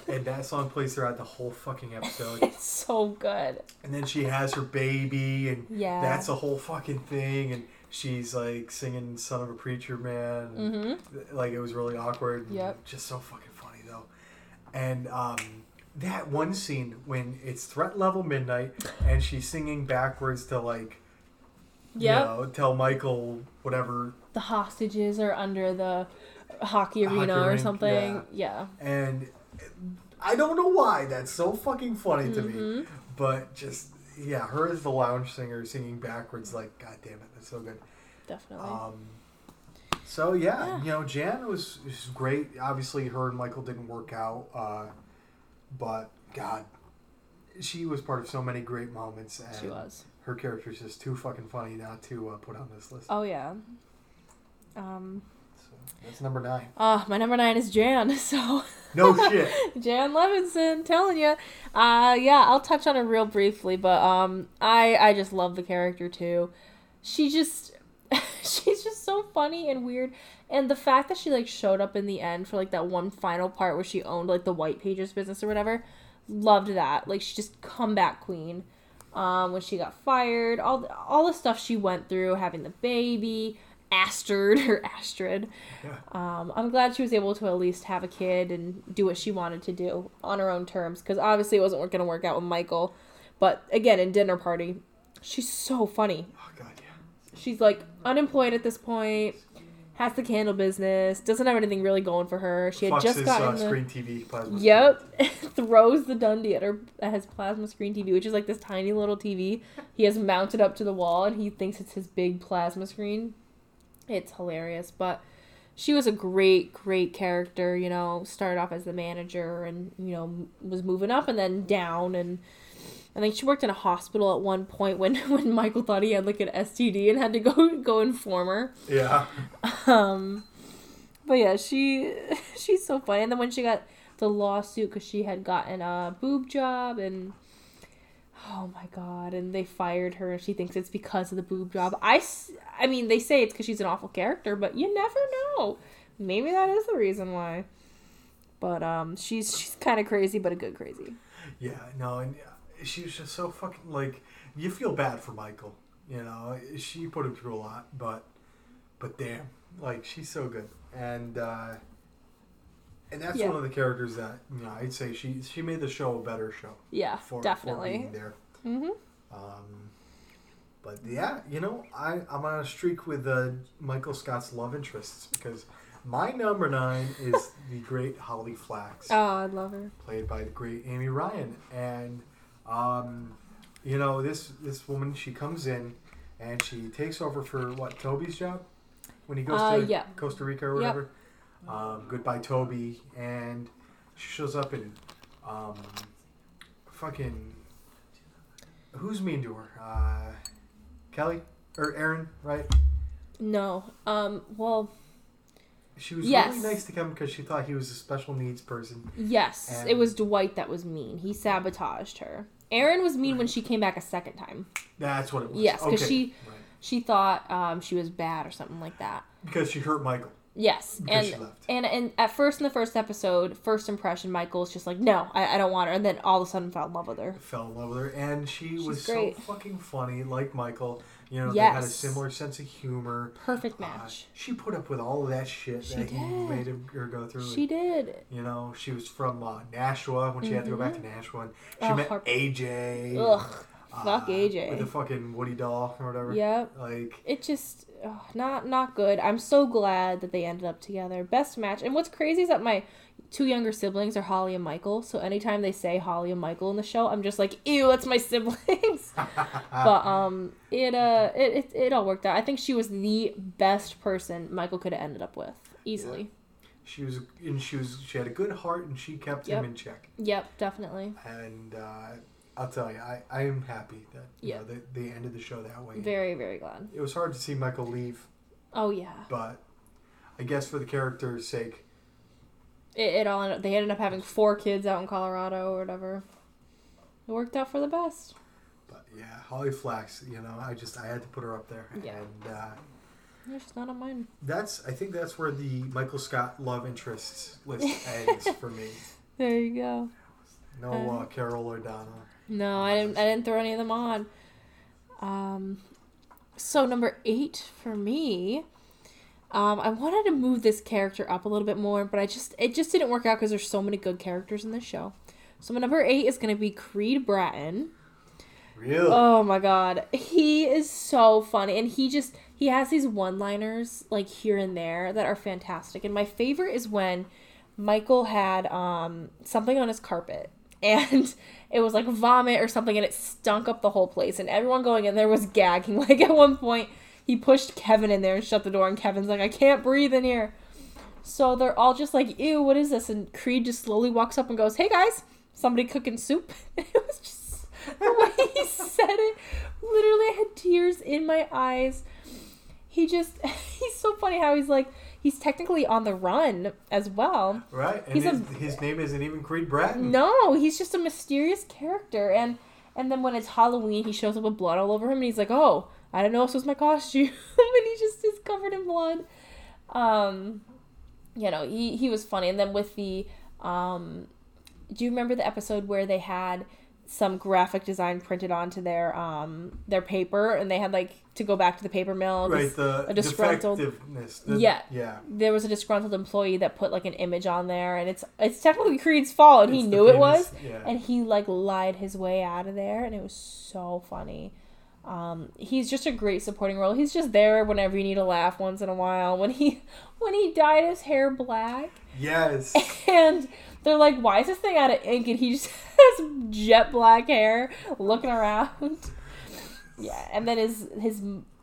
And that song plays throughout the whole fucking episode. It's so good. and then she has her baby, and Yeah. that's a whole fucking thing. And she's like singing "Son of a Preacher Man." Mm-hmm. Like it was really awkward. Yep. Just so fucking funny though. And um, that one scene when it's threat level midnight, and she's singing backwards to like. Yep. You know, tell Michael whatever The hostages are under the hockey Hockey arena or rink, something. Yeah. and I don't know why that's so fucking funny to me, Mhm. but just yeah, her as the lounge singer singing backwards, like god damn it, that's so good. Definitely. Um, so yeah, Yeah. you know, Jan was, was great. Obviously, her and Michael didn't work out, uh, but God, she was part of so many great moments, and she was. Her character is just too fucking funny not to uh, put on this list. Oh yeah. Um. So that's number nine. Uh, my number nine is Jan. So. No shit. Jan Levinson, telling you. Uh, yeah, I'll touch on it real briefly, but um, I I just love the character too. She just, she's just so funny and weird, and the fact that she like showed up in the end for like that one final part where she owned like the White Pages business or whatever, loved that. Like she just comeback queen. Um, when she got fired, all the, all the stuff she went through, having the baby, Astrid or Astrid. Yeah. Um, I'm glad she was able to at least have a kid and do what she wanted to do on her own terms because obviously it wasn't going to work out with Michael. But again, in Dinner Party, she's so funny. Oh god, yeah. She's like unemployed at this point, has the candle business, doesn't have anything really going for her. She had just his gotten uh, the screen TV plasma. Yep. Throws the Dundie at her at his plasma screen TV, which is like this tiny little TV he has mounted up to the wall and he thinks it's his big plasma screen. It's hilarious, but she was a great, great character, you know, started off as the manager and, you know, was moving up and then down and I think she worked in a hospital at one point when, when Michael thought he had like an STD and had to go go inform her. Yeah. Um, but yeah, she she's so funny. And then when she got the lawsuit because she had gotten a boob job and oh my god, and they fired her and she thinks it's because of the boob job. I I mean, they say it's because she's an awful character, but you never know. Maybe that is the reason why. But um, she's she's kind of crazy, but a good crazy. Yeah, no, and she was just so fucking like you feel bad for Michael. You know, she put him through a lot, but but damn, like she's so good, and uh, and that's Yeah. one of the characters that you know I'd say she she made the show a better show. Yeah, For, For definitely. being there. hmm Um, but yeah, you know, I I'm on a streak with uh, Michael Scott's love interests because my number nine is the great Holly Flax Oh, I love her. played by the great Amy Ryan. And um, you know, this this woman she comes in and she takes over for what Toby's job when he goes Uh, to yeah. Costa Rica or Yep. whatever. Um, goodbye Toby, and she shows up and um, fucking who's mean to her? Uh, Kelly or Erin, right? No. Um. Well. She was Yes. really nice to him because she thought he was a special needs person. Yes, it was Dwight that was mean. He sabotaged her. Erin was mean when she came back a second time. That's what it was. Yes, 'cause Okay. she- Right. She thought um, she was bad or something like that. because she hurt Michael. Yes, Because and and and at first in the first episode, first impression, Michael's just like, no, I, I don't want her, and then all of a sudden fell in love with her. fell in love with her, and she She's was great. so fucking funny, like Michael. You know, they had a similar sense of humor. Perfect Uh, match. she put up with all of that shit She that he made her go through. She did. You know, she was from uh, Nashua when she had to go back to Nashua. And she Oh, met her- AJ. Ugh, uh, fuck AJ. With the fucking Woody doll or whatever. Yep. Like, It just ugh, not not good. I'm so glad that they ended up together. Best match. And what's crazy is that my two younger siblings are Holly and Michael. So anytime they say Holly and Michael in the show, I'm just like, ew, that's my siblings. but um, it uh, it, it it all worked out. I think she was the best person Michael could have ended up with easily. she was, and she was, she had a good heart, and she kept him in check. Yep, definitely. And uh, I'll tell you, I, I am happy that you Yeah. know, they, they ended the show that way. Very very glad. It was hard to see Michael leave, Oh yeah. but I guess for the character's sake, It, it all ended, they ended up having four kids out in Colorado or whatever. It worked out for the best. but yeah, Holly Flax, you know, I just I had to put her up there, Yeah. and uh, It's just not on mine. that's I think that's where the Michael Scott love interests list ends for me. There you go. No Um, uh, Carol or Donna. No, I didn't. I didn't throw any of them on. Um, so number eight for me. Um, I wanted to move this character up a little bit more, but I just it just didn't work out because there's so many good characters in this show. So my number eight is gonna be Creed Bratton. Really? Oh my god, he is so funny, and he just he has these one-liners like here and there that are fantastic. And my favorite is when Michael had um something on his carpet, and it was like vomit or something, and it stunk up the whole place, and everyone going in there was gagging. Like at one point, he pushed Kevin in there and shut the door, and Kevin's like, "I can't breathe in here." So they're all just like, "Ew, what is this?" And Creed just slowly walks up and goes, "Hey guys, somebody cooking soup." And it was just the way he said it. Literally, I had tears in my eyes. He just, he's so funny how he's like, he's technically on the run as well. right? And he's his, a- his name isn't even Creed Bratton. No, he's just a mysterious character. And and then when it's Halloween, he shows up with blood all over him, and he's like, "Oh, I didn't know if this was my costume," and he just is covered in blood. Um, you know, he he was funny. And then with the um, do you remember the episode where they had some graphic design printed onto their um their paper, and they had like to go back to the paper mill Right, the a disgruntled- defectiveness. the- Yeah. Yeah. There was a disgruntled employee that put like an image on there, and it's it's technically Creed's fault, and he It's the knew it was, Yeah. and he like lied his way out of there, and it was so funny. Um, he's just a great supporting role. He's just there whenever you need a laugh once in a while. When he when he dyed his hair black, yes. and they're like, "Why is this thing out of ink?" And he just has jet black hair, looking around. Yeah, and then his his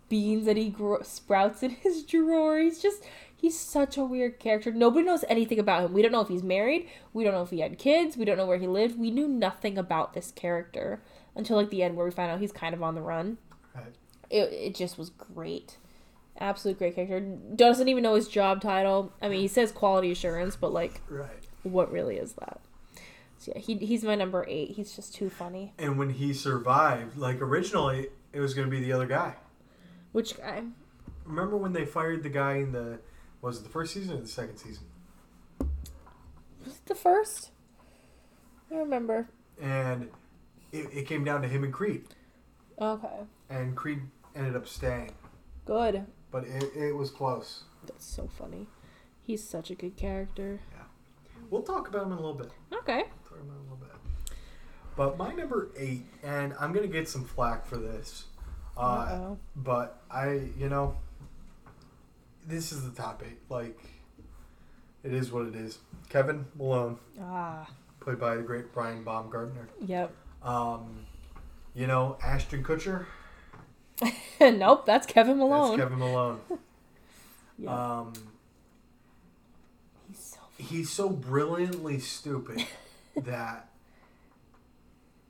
beans that he gro- sprouts in his drawer. He's just he's such a weird character. Nobody knows anything about him. We don't know if he's married. We don't know if he had kids. We don't know where he lived. We knew nothing about this character until like the end, where we find out he's kind of on the run. Right. It it just was great. Absolute great character. Doesn't even know his job title. I mean, he says quality assurance, but like Right. what really is that? So yeah, he he's my number eight. He's just too funny. And when he survived, like originally, it was going to be the other guy. Which guy? Remember when they fired the guy in the was it the first season or the second season? Was it the first? I remember. And it, it came down to him and Creed, Okay, and Creed ended up staying, good. but it, it was close. That's so funny. He's such a good character. Yeah. We'll talk about him in a little bit. Okay. Talk about him a little bit. But my number eight, and I'm gonna get some flack for this, uh, but I, you know, this is the top eight. Like, it is what it is. Kevin Malone, Ah. played by the great Brian Baumgartner. Yep. Um, you know, Ashton Kutcher. nope, that's Kevin That's Malone. Kevin Malone. yeah. Um, He's so he's so brilliantly stupid that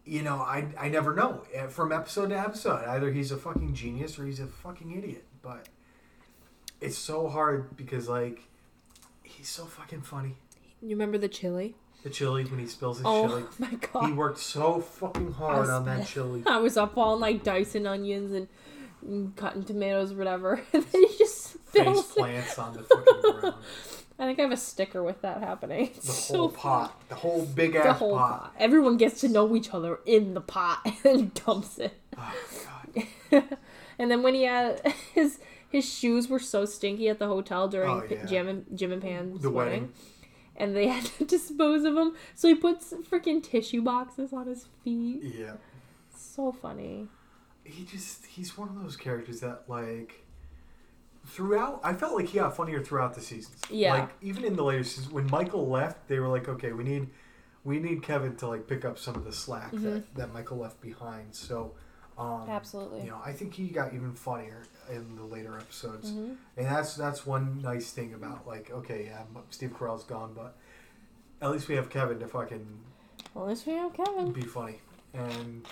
you know I, I never know Eh, from episode to episode either he's a fucking genius or he's a fucking idiot but it's so hard because like he's so fucking funny You remember the chili? The chili when he spills his Oh chili my he worked so fucking hard on that chili I was up all night dicing onions and, and cutting tomatoes or whatever. And then he just face spills it. plants on the fucking ground I think I have a sticker with that happening. It's the whole pot the whole big ass pot. pot. Everyone gets to know each other in the pot and dumps it. oh god and then when he had his his shoes were so stinky at the hotel during Oh, P- yeah. Jim and Jim and Pam's The wedding, wedding. And they had to dispose of them. So he puts freaking tissue boxes on his feet. yeah So funny. he just he's one of those characters that like throughout i felt like he got funnier throughout the seasons Yeah. like even in the later seasons when michael left they were like okay we need we need kevin to like pick up some of the slack that, mm-hmm. that michael left behind so um Absolutely. you know i think he got even funnier in the later episodes Mhm. and that's that's one nice thing about like okay yeah steve carell's gone but at least we have kevin to fucking Well, at least we have Kevin. be funny. And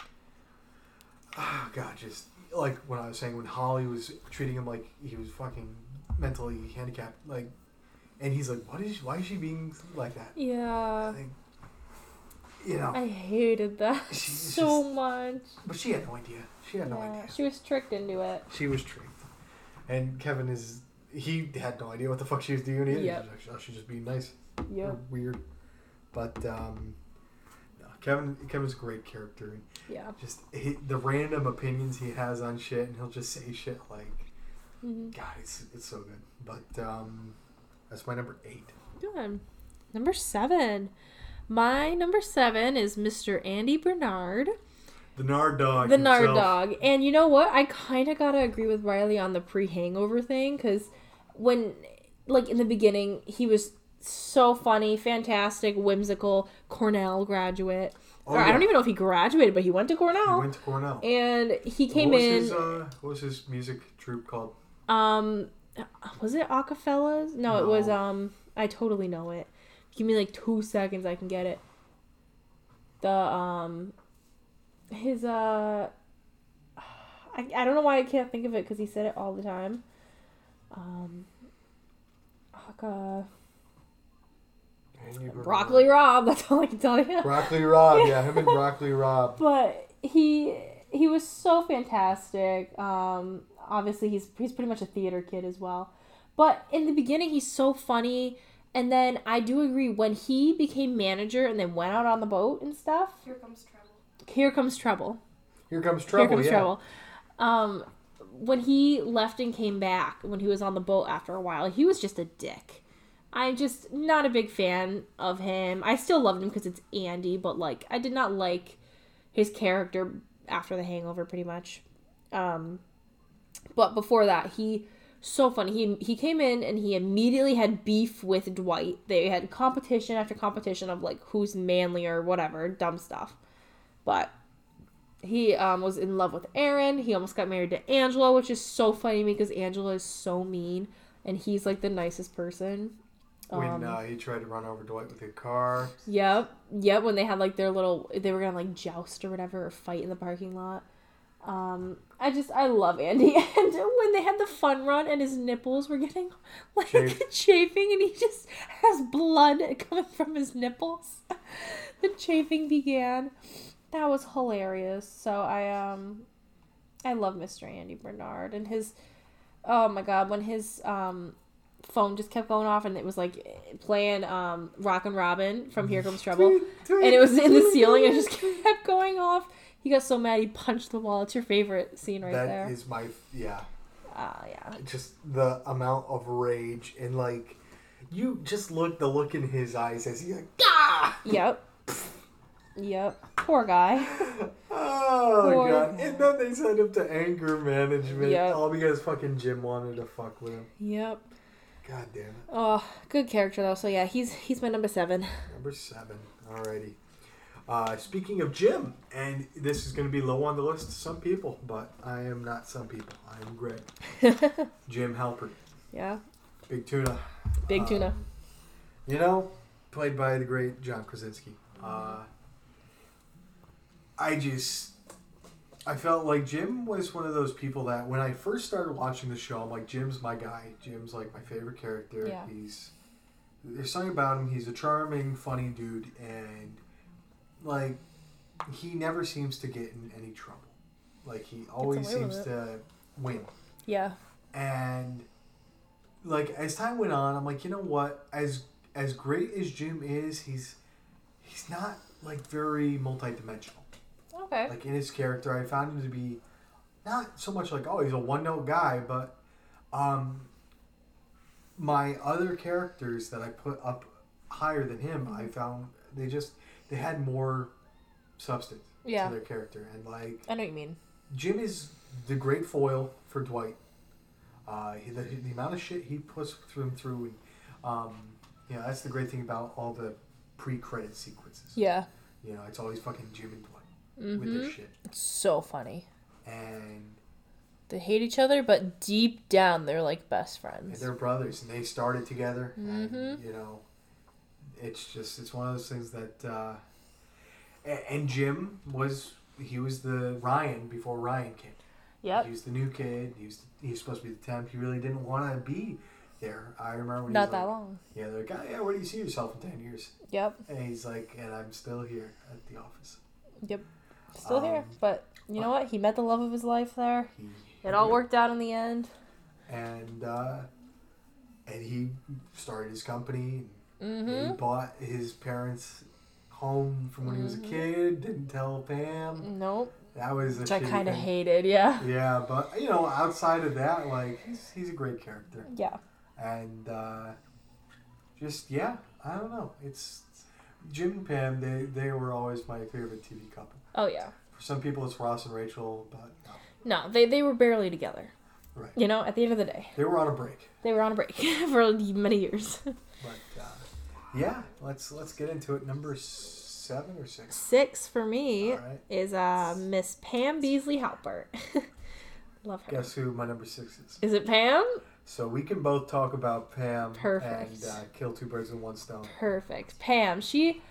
Oh God, just like when I was saying when Holly was treating him like he was fucking mentally handicapped, like, and he's like, "What is? Why is she being like that?" I Yeah. You know, I hated that She's so just- much. but she had no idea. She had no Yeah, idea. she was tricked into it. She was tricked, and Kevin is. He had no idea what the fuck she was doing either. Yep. He was "Oh, just being nice or weird. But um, no, Kevin, Kevin's a great character. Yeah. just he, the random opinions he has on shit, and he'll just say shit like, hmm "God, it's it's so good." But um, that's my number eight. Good. Number seven. My number seven is Mr. Andy Bernard. The Nard Dog. the Nard. Dog. And you know what? I kind of got to agree with Riley on the pre hangover thing because when, like, in the beginning, he was so funny, fantastic, whimsical, Cornell graduate. Oh, or I don't even know if he graduated, but he went to He Cornell. went to Cornell. and he came what in. His, uh, what was his music troupe called? Um, was it Acapellas? No, it was um. I totally know it. Give me like two seconds, I can get it. The um, his uh, I I don't know why I can't think of it because he said it all the time. Um, Aca broccoli Rob. That's all I can tell you. Broccoli Rob. Yeah, him and Broccoli Rob. but he he was so fantastic. Um, obviously he's he's pretty much a theater kid as well. But in the beginning, he's so funny. And then I do agree when he became manager and then went out on the boat and stuff. Here comes trouble. Here comes trouble. Here comes trouble. Here comes yeah. trouble. Um, when he left and came back, when he was on the boat after a while, he was just a dick. I'm just not a big fan of him. I still loved him because it's Andy, but like I did not like his character after the Hangover, pretty much. Um, but before that, he so funny. He he came in and he immediately had beef with Dwight. They had competition after competition of like who's manlier, whatever, dumb stuff. But he um, was in love with Erin. He almost got married to Angela, which is so funny because Angela is so mean and he's like the nicest person. When Um, uh, he tried to run over Dwight with a car. Yep, yep. When they had like their little, they were gonna like joust or whatever, or fight in the parking lot. Um, I just I love Andy, and when they had the fun run and his nipples were getting like Chafed. chafing, and he just has blood coming from his nipples. the chafing began. That was hilarious. So I um, I love Mr. Andy Bernard and his. Oh my god, when his um phone just kept going off and it was like playing um Rockin' Robin from Here Comes Trouble and it was in the ceiling and it just kept going off. He got so mad he punched the wall. It's your favorite scene right That there. That is my yeah. Ah, yeah. Just the amount of rage and like you just look the look in his eyes as he like ah Yep. Yep. Poor guy. oh Poor god guy. and then they sent him to anger management Yep. all because fucking Jim wanted to fuck with him. Yep. God damn it. Oh, good character though. So yeah, he's he's my number seven. Number seven. Alrighty. Uh, speaking of Jim, and this is going to be low on the list to some people, but I am not some people. I am Greg. Jim Halpert. Yeah. Big Tuna. Big Uh, tuna. You know, played by the great John Krasinski. Uh, I just, I felt like Jim was one of those people that when I first started watching the show, I'm like, Jim's my guy. Jim's like my favorite character. Yeah. He's, there's something about him. He's a charming, funny dude, and like, he never seems to get in any trouble. Like he always seems to win. Yeah. And like as time went on, I'm like, you know what? As as great as Jim is, he's he's not like very multidimensional. Okay. Like in his character, I found him to be not so much like oh he's a one note guy, but um my other characters that I put up higher than him, I found they just they had more substance Yeah. to their character and like I know what you mean. Jim is the great foil for Dwight. Uh, he, the, the amount of shit he puts through him through, and um, you know that's the great thing about all the pre-credit sequences. Yeah. You know, it's always fucking Jim and Dwight with Mm-hmm. their shit, It's so funny. and, They hate each other, but deep down they're like best and friends. they're brothers, and they started together, and Mhm. you know, it's just it's one of those things that, uh, and Jim was he was the Ryan before Ryan came. Yep. He was the new kid. He was he was supposed to be the temp. He really didn't want to be there. I remember when Not that like, long. Yeah, they're like, oh, yeah, where do you see yourself in ten years? Yep. And he's like, and I'm still here at the office. Yep. Still here. Um, But you know what? He met the love of his life there. He, It all worked out in the end. And uh, and he started his company. And He Mm-hmm. bought his parents' home from when he was a kid. Didn't tell Pam. Nope. That was a Which I kind of hated. Yeah. Yeah, but you know, outside of that, like he's he's a great character. Yeah. and uh, just yeah, I don't know. It's Jim and Pam. They they were always my favorite TV couple. Oh yeah. For some people, it's Ross and Rachel, but no. No, they they were barely together. Right. You know, at the end of the day, they were on a break. they were on a break for many years. Yeah, let's let's get into it. Number seven or six. Six for me right. is uh Miss Pam Beesly Halpert. Love her. Guess who my number six is? Is it Pam? So we can both talk about Pam Perfect. and uh, kill two birds with one stone. Perfect. Pam. She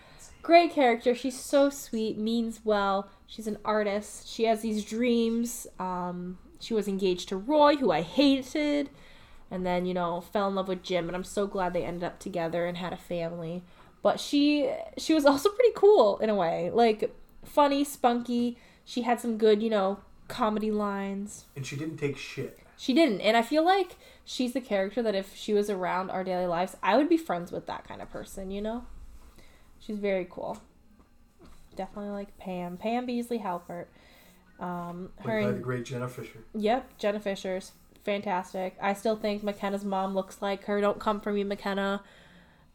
great character. She's so sweet, means well. She's an artist. She has these dreams. Um she was engaged to Roy, who I hated, and then, you know, fell in love with Jim, and I'm so glad they ended up together and had a family. But she she was also pretty cool in a way. Like funny, spunky. She had some good, you know, comedy lines. And she didn't take shit. She didn't. And I feel like she's the character that if she was around our daily lives, I would be friends with that kind of person, you know? She's very cool. definitely like Pam. Pam Beesly Halpert. Um, her by the great Jenna Fischer. yep, Jenna Fischer's fantastic. I still think McKenna's mom looks like her. Don't come for me, McKenna.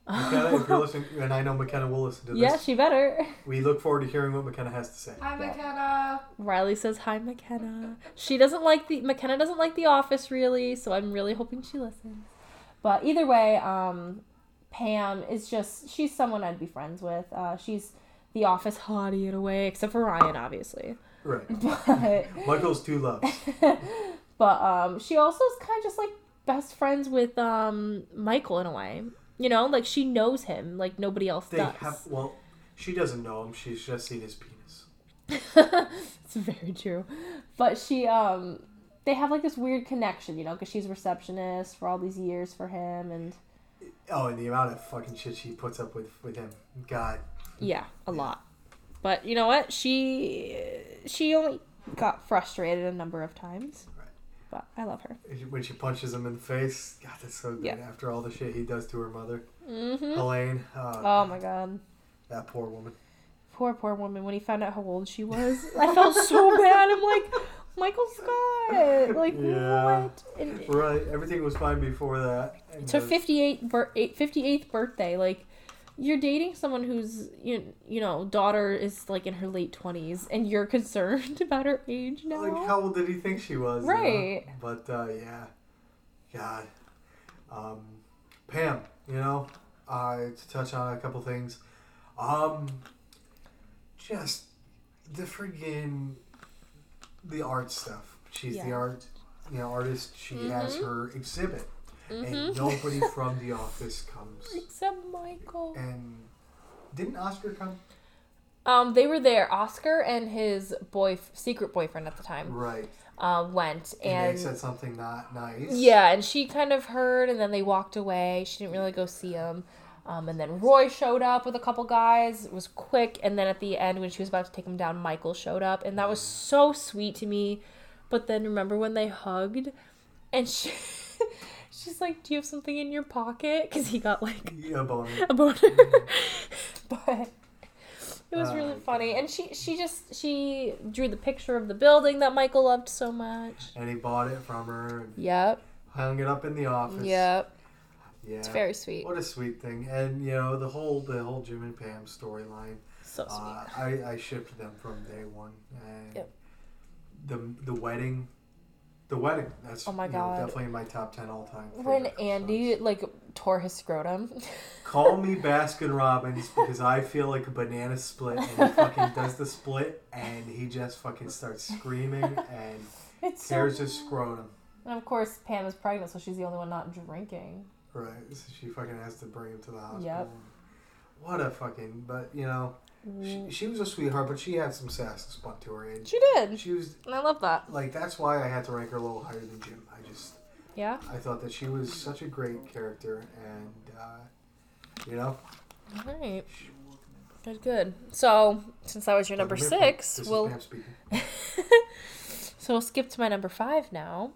McKenna, if you're listening, and I know McKenna will listen to this, yeah, she better. we look forward to hearing what McKenna has to say. Hi, Yeah. McKenna. Riley says hi, McKenna. She doesn't like the McKenna doesn't like The Office really, so I'm really hoping she listens. But either way, um, Pam is just she's someone I'd be friends with. Uh, she's The Office hottie in a way, except for Ryan, obviously. Right. But Michael's two loves. but um, she also is kind of just like best friends with um Michael in a way. You know, like she knows him like nobody else They does. have well, she doesn't know him. She's just seen his penis. it's very true. But she um they have like this weird connection, you know, because she's a receptionist for all these years for him and Oh, and the amount of fucking shit she puts up with with him. God. yeah, a lot. But you know what? She she only got frustrated a number of times. But I love her. When she punches him in the face, God, that's so good. Yeah. After all the shit he does to her mother, Mm-hmm. Helene. Uh, Oh my god. That poor woman. Poor, poor woman. When he found out how old she was, I felt so bad. I'm like, Michael Scott. Like, Yeah. what? And Right. Everything was fine before that. And it's her those- 58 bir- 58th birthday. Like, you're dating someone whose, you, you know, daughter is, like, in her late 20s, and you're concerned about her age now? Like, how old did he think she was? you know? Right. But uh, yeah, God, um, Pam. You know, uh, to touch on a couple things, um, just the friggin' the art stuff. She's the art, you know, artist. She has Mhm. her exhibit, and Mhm. nobody from the office comes. Except Michael. And didn't Oscar come? Um, they were there. Oscar and his boy, secret boyfriend at the time, Right. uh, went And, and they said something not nice. Yeah, and she kind of heard, and then they walked away. She didn't really go see him. Um, and then Roy showed up with a couple guys. It was quick, and then at the end, when she was about to take him down, Michael showed up, and that was so sweet to me. But then remember when they hugged, and she, she's like, "Do you have something in your pocket?" Because he got like Yeah, boner. a boner. but it was really Oh, funny, and she she just she drew the picture of the building that Michael loved so much. And he bought it from her Yep. hung it up in the office. Yep. Yeah. It's very sweet. What a sweet thing, and you know the whole the whole Jim and Pam storyline. So sweet. Uh, I I shipped them from day one, and Yep. the the wedding, the wedding. That's Oh my you know, God. definitely in my top ten all time. when Andy like tore his scrotum. call me Baskin Robbins because I feel like a banana split, and he fucking does the split, and he just fucking starts screaming and it's so tears his scrotum. And of course Pam is pregnant, so she's the only one not drinking. Right, so she fucking has to bring him to the hospital. Yep. What a fucking, but you know, she, she was a sweetheart, but she had some sass spun to her, and She did. she was And I love that. like that's why I had to rank her a little higher than Jim. I just Yeah. I thought that she was such a great character, and uh, you know, Alright. Good good. So since that was your number six, we'll so we'll skip to my number five now.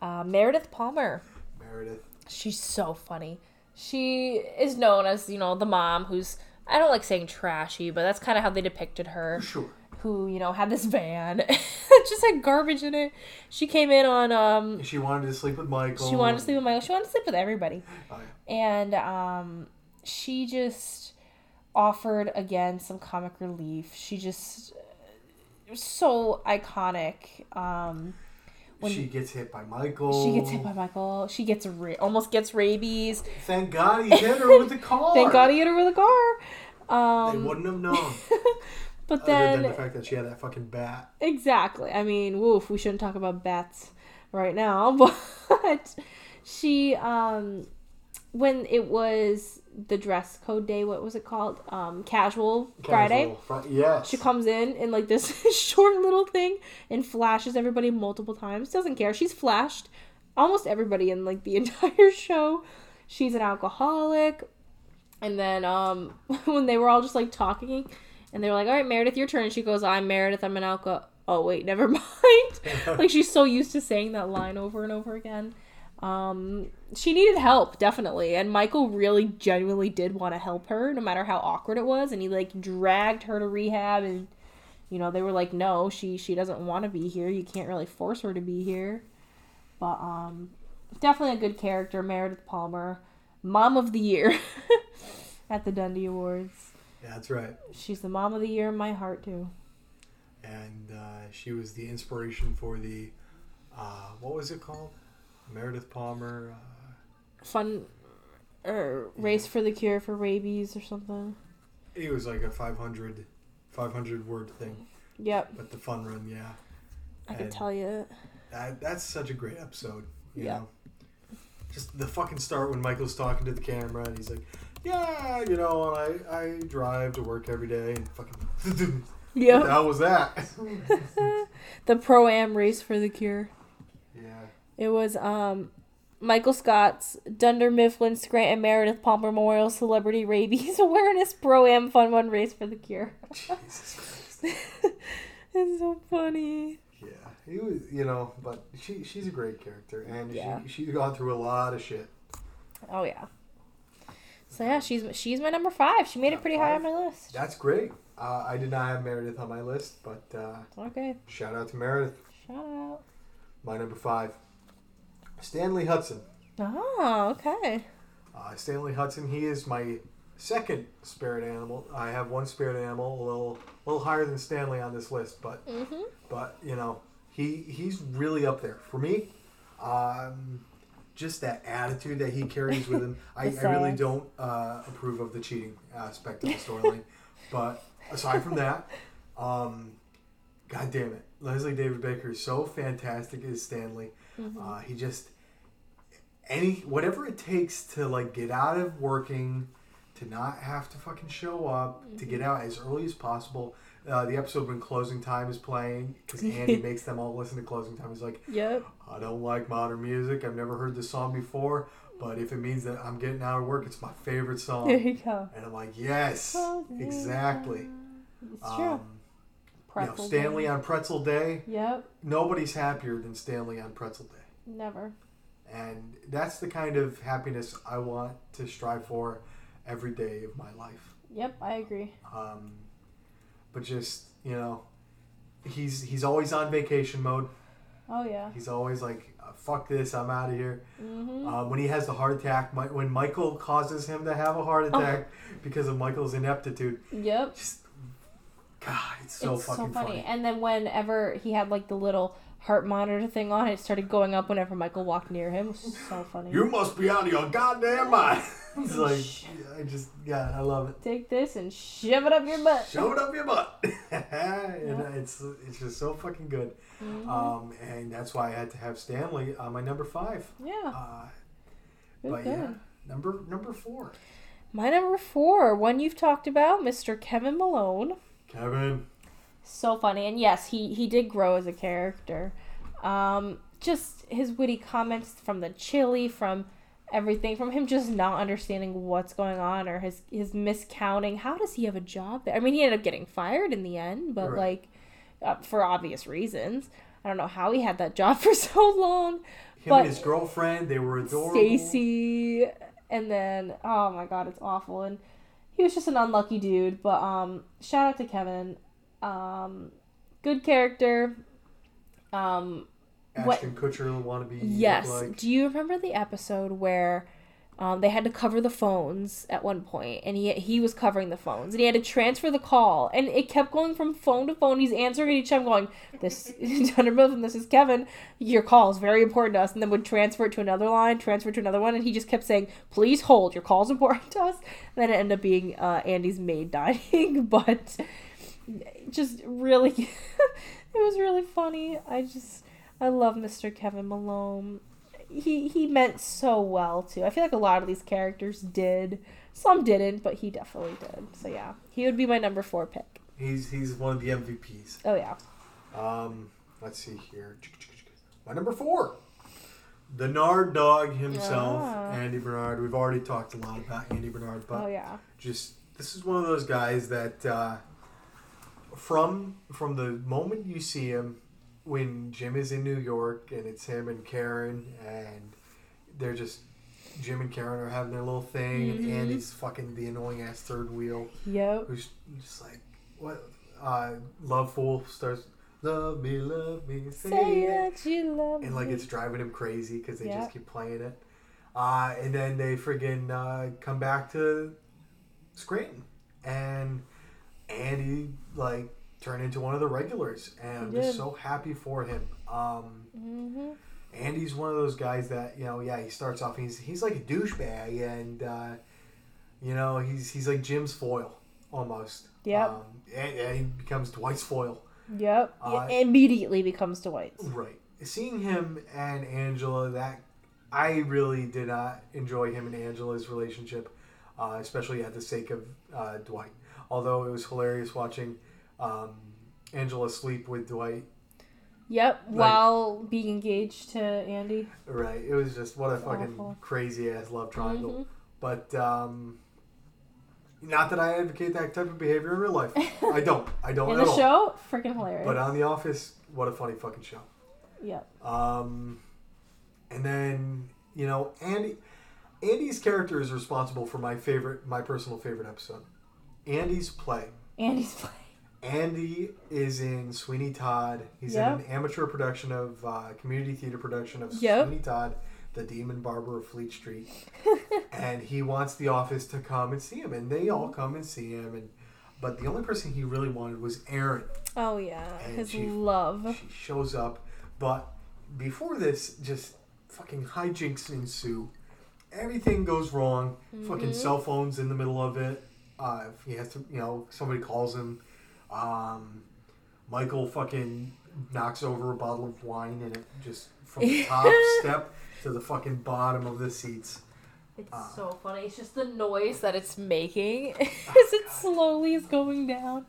Uh, Meredith Palmer. Meredith. She's so funny. She is known as, you know, the mom who's I don't like saying trashy, but that's kind of how they depicted her. Sure. Who, you know, had this van just had garbage in it. She came in on um She wanted to sleep with Michael. she wanted to sleep with Michael. She wanted to sleep with everybody. Oh, yeah. And um she just offered again some comic relief. She just it was so iconic. Um when she gets hit by Michael. she gets hit by Michael. She gets ra- almost gets rabies. Thank God he hit her with the car. Thank God he hit her with the car. They Um, wouldn't have known. but other than the fact that she had that fucking bat. exactly. I mean, woof. We shouldn't talk about bats right now, but she um when it was the dress code day, what was it called? Um, casual Friday. Casual Fri- yes. She comes in in like this short little thing and flashes everybody multiple times. Doesn't care. She's flashed almost everybody in like the entire show. She's an alcoholic. And then um when they were all just like talking and they were like, "All right, Meredith, your turn." And she goes, "I'm Meredith. I'm an alcohol." Oh wait, never mind. like she's so used to saying that line over and over again. Um, she needed help definitely, and Michael really genuinely did want to help her, no matter how awkward it was, and he like dragged her to rehab, and you know they were like, no, she she doesn't want to be here. You can't really force her to be here. But um, definitely a good character, Meredith Palmer, Mom of the Year at the Dundie Awards. Yeah, that's right. She's the Mom of the Year in my heart too. And uh, she was the inspiration for the uh, what was it called? Meredith Palmer. Uh, Fun, or race for the cure for rabies or something. it was like a 500, 500 word thing, Yep, but the fun run, yeah. I can tell you. That, that's such a great episode. Yeah. know? Just the fucking start when Michael's talking to the camera and he's like, "Yeah, you know, I I drive to work every day and fucking what Yep. hell was that?" the pro am race for the cure. It was um Michael Scott's Dunder Mifflin Scranton Meredith Palmer Memorial Celebrity Rabies Awareness Pro Am Fun One Race for the Cure. Jesus Christ. it's so funny. Yeah, he was, you know, but she she's a great character, and Yeah. she she's gone through a lot of shit. Oh yeah. So yeah, she's she's my number five. She made it pretty high on my list. That's great. Uh, I did not have Meredith on my list, but uh, Okay, shout out to Meredith. shout out. My number five, Stanley Hudson. Oh, okay. Uh, Stanley Hudson. He is my second spirit animal. I have one spirit animal, a little a little higher than Stanley on this list, but Mhm. but you know he he's really up there for me. Um, just that attitude that he carries with him. I, I really don't uh, approve of the cheating aspect of the storyline, but aside from that, um, God damn it, Leslie David Baker is so fantastic as Stanley. Mm-hmm. Uh, he just any whatever it takes to like get out of working, to not have to fucking show up, to Mm-hmm. get out as early as possible. Uh, the episode when closing time is playing because Andy makes them all listen to closing time. He's like, Yep. I don't like modern music. I've never heard this song before, but if it means that I'm getting out of work, it's my favorite song There you go. And I'm like, yes, Closing exactly. It's true. Um, you know, Stanley day. on Pretzel Day. Yep. Nobody's happier than Stanley on Pretzel Day. Never. And that's the kind of happiness I want to strive for every day of my life. Yep, I agree. Um, but just you know, he's he's always on vacation mode. Oh yeah. He's always like, uh, "Fuck this, I'm out of here." Mm-hmm. Um, when he has the heart attack, Mi- when Michael causes him to have a heart Oh. attack because of Michael's ineptitude, Yep. just God, it's so it's fucking so funny. funny. And then whenever he had like the little heart monitor thing on, it started going up whenever Michael walked near him. It was so funny. You must be out of your goddamn mind. it's like, I just, yeah, I love it. Take this and shove it up your butt. Shove it up your butt. and it's it's just so fucking good. Mhm. Um, and that's why I had to have Stanley on my number five. yeah. Uh, but good. yeah, number number four, My number four, one you've talked about, Mr. Kevin Malone. Kevin. So funny. And yes, he, he did grow as a character. Um, just his witty comments from the chili, from everything, from him just not understanding what's going on or his, his miscounting. How does he have a job there? I mean, he ended up getting fired in the end, but Right. like, uh, for obvious reasons. I don't know how he had that job for so long. Him But- and his girlfriend, they were adorable. Stacy, and then oh my god, it's awful. And he was just an unlucky dude. But um, shout out to Kevin. Um, good character. Um, what- Ashton Kutcher wannabe. yes. Like. Do you remember the episode where? Um, they had to cover the phones at one point, and he he was covering the phones, and he had to transfer the call, and it kept going from phone to phone. He's answering each time, going, "This Dunder Mifflin, this is Kevin. Your call is very important to us." And then would transfer it to another line, transfer it to another one, and he just kept saying, "Please hold. Your call is important to us." And then it ended up being uh, Andy's maid dying, but just really, it was really funny. I just I love Mr. Kevin Malone he he meant so well too. I feel like a lot of these characters did. Some didn't, but he definitely did. So yeah, he would be my number four pick. He's he's one of the MVPs. Oh yeah. Um, let's see here. My number four, the Nard Dog himself, Ah. Andy Bernard. We've already talked a lot about Andy Bernard, but Oh yeah. just this is one of those guys that uh, from from the moment you see him when Jim is in New York and it's him and Karen and they're just Jim and Karen are having their little thing, Mhm. and Andy's fucking the annoying ass third wheel Yep. who's just like what? Uh, Love Fool starts love me, love me, say, Say it. that you love me. and like me. it's driving him crazy because they Yeah. just keep playing it. Uh, and then they friggin' uh, come back to Scranton, and Andy like turned into one of the regulars, and I'm just so happy for him. Um, hmm Andy's one of those guys that you know, yeah, he starts off he's he's like a douchebag, and uh, you know he's he's like Jim's foil almost. Yep. Um, and, and he becomes Dwight's foil. Yep. Uh, immediately becomes Dwight's. Right. Seeing him and Angela, that I really did not enjoy him and Angela's relationship, uh, especially at the sake of uh, Dwight. Although it was hilarious watching um, Angela sleep with Dwight. Yep. Like- while being engaged to Andy. Right. It was just what a fucking awful. crazy ass love triangle. Mhm. But um, not that I advocate that type of behavior in real life. I don't. I don't In the all. show, freaking hilarious. But on The Office, what a funny fucking show. yep. Um, and then you know, Andy, Andy's character is responsible for my favorite, my personal favorite episode. Andy's play. Andy's playing. Andy is in Sweeney Todd. He's Yep. in an amateur production of uh, community theater production of Yep. Sweeney Todd, the Demon Barber of Fleet Street, and he wants the office to come and see him, and they all come and see him, and but the only person he really wanted was Erin. Oh yeah, And his she- love. She shows up, but before this, just fucking hijinks ensue. Everything goes wrong. Fucking Mhm. cell phones in the middle of it. Uh, if he has to, you know, somebody calls him. Um, Michael fucking knocks over a bottle of wine, and it just from the top step to the fucking bottom of the seats. It's Ah. so funny. It's just the noise that it's making as it slowly is going down.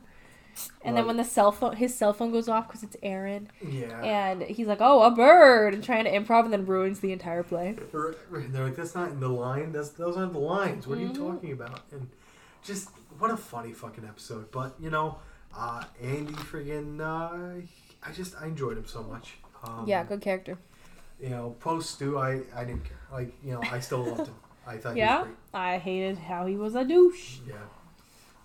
And then when the cell phone, his cell phone goes off because it's Erin, Yeah. and he's like, "Oh, a bird," and trying to improv, and then ruins the entire play. They're like, that's not in the line. That's those aren't the lines. What are you Mhm. talking about? And just what a funny fucking episode. But you know, uh, Andy friggin' uh, I just I enjoyed him so much. Um, yeah, good character. You know, post Stu, I I didn't care. Like you know, I still loved him. I thought Yeah. I hated how he was a douche. Yeah.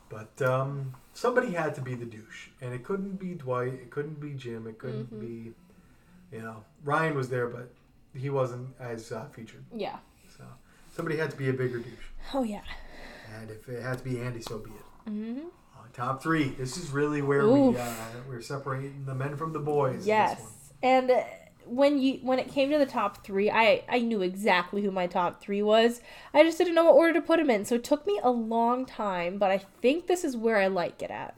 But um, somebody had to be the douche, and it couldn't be Dwight. It couldn't be Jim. It couldn't Mhm. be, you know, Ryan was there, but he wasn't as uh, featured. Yeah. So somebody had to be a bigger douche. Oh yeah. And if it had to be Andy, so be it. hmm Uh, top three. This is really where Oof. we uh, we're separating the men from the boys. in this one. Yes. And uh, when you when it came to the top three, I I knew exactly who my top three was. I just didn't know what order to put them in, so it took me a long time. But I think this is where I like it at.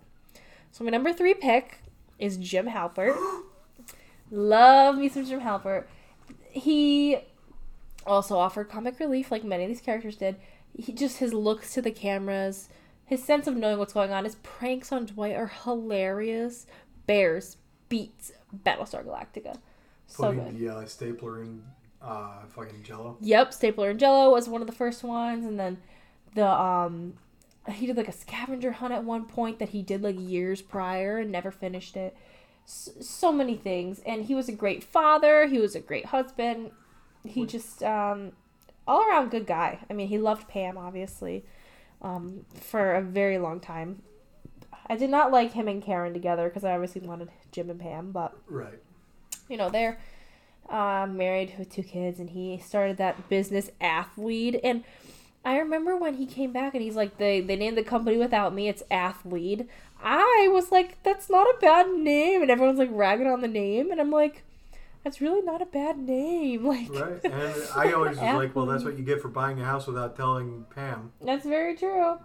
So my number three pick is Jim Halpert. Love me some Jim Halpert. He also offered comic relief, like many of these characters did. He just his looks to the cameras, his sense of knowing what's going on. His pranks on Dwight are hilarious. Bears beats Battlestar Galactica. So Putting good. the uh, stapler in uh, fucking Jello. Yep, Stapler and Jello was one of the first ones, and then the um, he did like a scavenger hunt at one point that he did like years prior and never finished it. So many things, and he was a great father. He was a great husband. He What- just um, all around good guy. I mean, he loved Pam obviously, um, for a very long time. I did not like him and Karen together because I obviously wanted Jim and Pam, but Right. you know they're uh, married with two kids and he started that business athlete and i remember when he came back and he's like they, they named the company without me it's athlete i was like that's not a bad name and everyone's like ragging on the name and i'm like that's really not a bad name like Right. And I always was like, well, that's what you get for buying a house without telling Pam. That's very true.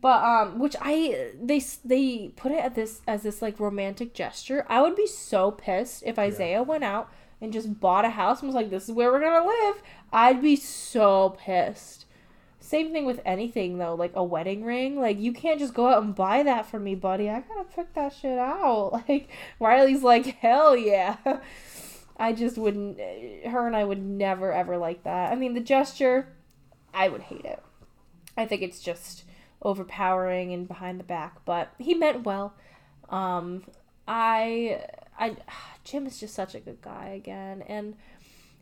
But um which I they they put it at this as this like romantic gesture. I would be so pissed if Isaiah went out and just bought a house and was like this is where we're going to live. I'd be so pissed. Same thing with anything though, like a wedding ring. Like you can't just go out and buy that for me, buddy. I got to pick that shit out. Like Riley's like, "Hell yeah." I just wouldn't her and I would never ever like that. I mean, the gesture I would hate it. I think it's just overpowering and behind the back, but he meant well. Um, I, I, Jim is just such a good guy again, and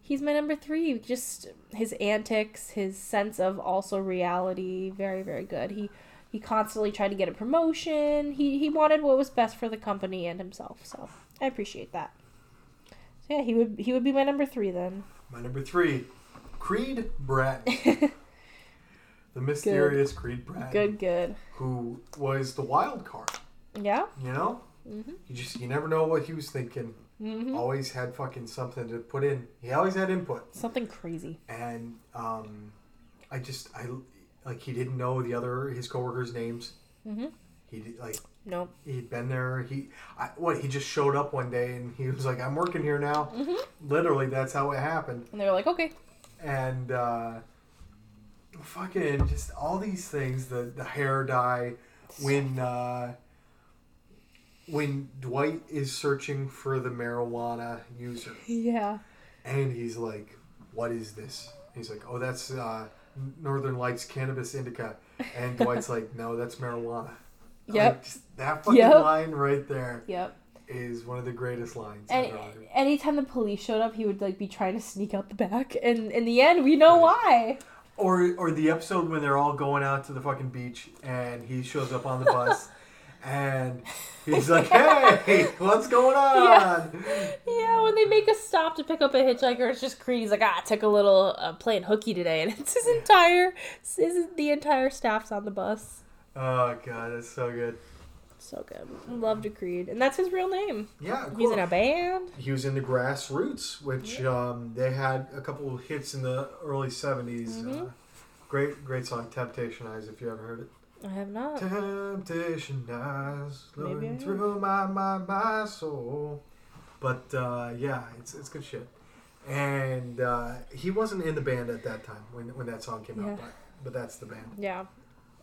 he's my number three. Just his antics, his sense of also reality, very very good. He he constantly tried to get a promotion. He he wanted what was best for the company and himself. So I appreciate that. So yeah, he would he would be my number three then. My number three, Creed Bratton. the mysterious Creed Bratton. Good, good. Who was the wild card. Yeah. You know? Mhm. You just you never know what he was thinking. hmm Always had fucking something to put in. He always had input. Something crazy. And um I just I like he didn't know the other his coworkers' names. Mhm. He did, like Nope. he'd been there. He I, what he just showed up one day and he was like, "I'm working here now." Mhm. Literally, that's how it happened. And they were like, okay. And uh, fucking just all these things. The the hair dye when uh, when Dwight is searching for the marijuana user Yeah. and he's like, "What is this?" He's like, "Oh, that's uh, Northern Lights cannabis indica," and Dwight's like, "No, that's marijuana." Yep. Like, just that fucking Yep. line right there Yep. is one of the greatest lines. And ever. anytime the police showed up, he would like be trying to sneak out the back, and in the end, we know why. Or or the episode when they're all going out to the fucking beach and he shows up on the bus and he's like, "Hey, what's going on?" Yeah, when they make a stop to pick up a hitchhiker, it's just Creed. He's like, ah, I took a little uh, playing hooky today, and it's his entire, his, the entire staff's on the bus. Oh god, that's so good. So good. Loved Creed, and that's his real name. Yeah, He's in a band. He was in the Grassroots, which um, they had a couple of hits in the early 70s. Mhm. Uh, great, great song, Temptation Eyes, if you ever heard it. I have not. Temptation eyes looking through my, my, my soul. But uh, yeah, it's, it's good shit. And uh, he wasn't in the band at that time when, when that song came Yeah. out, but, but that's the band. Yeah.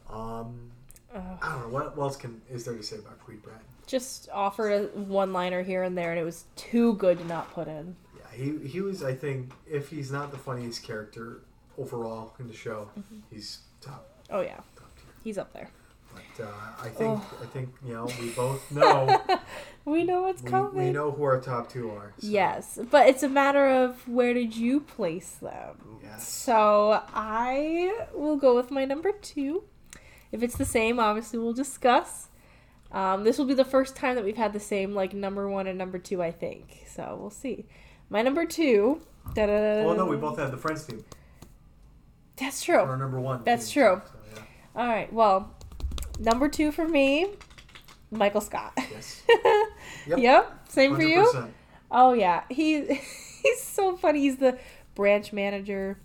Um, Uh, I don't know what, what else can is there to say about Creed Brad. just offered a one-liner here and there, and it was too good to not put in. Yeah, he he was. I think if he's not the funniest character overall in the show, Mm-hmm. he's top Oh yeah, top tier. he's up there. But uh, I think Oh. I think you know we both know We know what's we, coming. we know who our top two are. so, Yes, but it's a matter of where did you place them? Yes. So I will go with my number two. If it's the same, obviously we'll discuss. Um, this will be the first time that we've had the same like number one and number two, I think. So we'll see. My number two. da-da-da-da. Well, no, we both had the Friends team That's for our true. number one. That's team, true. So, yeah. All right. Well, number two for me, Michael Scott. Yes. Yep. Yep. Same for you. Oh yeah, he he's so funny. He's the branch manager,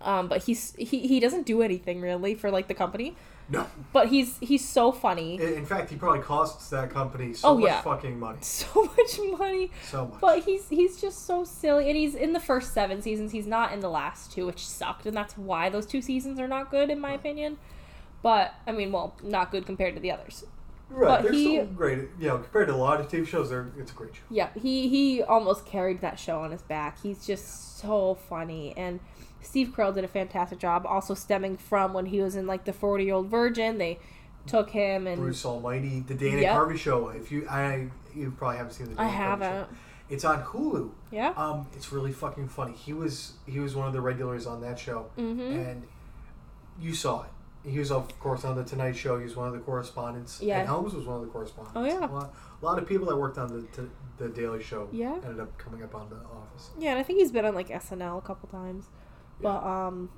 um, but he's he, he doesn't do anything really for like the company. No. But he's he's so funny, In fact, he probably costs that company so Oh, much yeah. fucking money. so much money. So much. But he's he's just so silly, and he's in the first seven seasons. He's not in the last two, which sucked, and that's why those two seasons are not good in my opinion. But I mean, well, not good compared to the others. right. but They're he- still great. You know, compared to a lot of TV shows, they're, it's a great show. Yeah, he he almost carried that show on his back. He's just so funny, and Steve Carell did a fantastic job. Also stemming from when he was in like the Forty Year Old Virgin, they took him and Bruce Almighty, the Dana Yep. Carvey show. If you, I, you probably haven't seen the. Dana I haven't. Show. It's on Hulu. Yeah. Um, it's really fucking funny. He was he was one of the regulars on that show, Mm-hmm. and you saw it. He was of course on the Tonight Show. He was one of the correspondents. Yeah. And Helms was one of the correspondents. Oh, yeah. A lot, a lot of people that worked on the t- the Daily Show. Yeah. Ended up coming up on the Office. Yeah, and I think he's been on like SNL a couple times. But um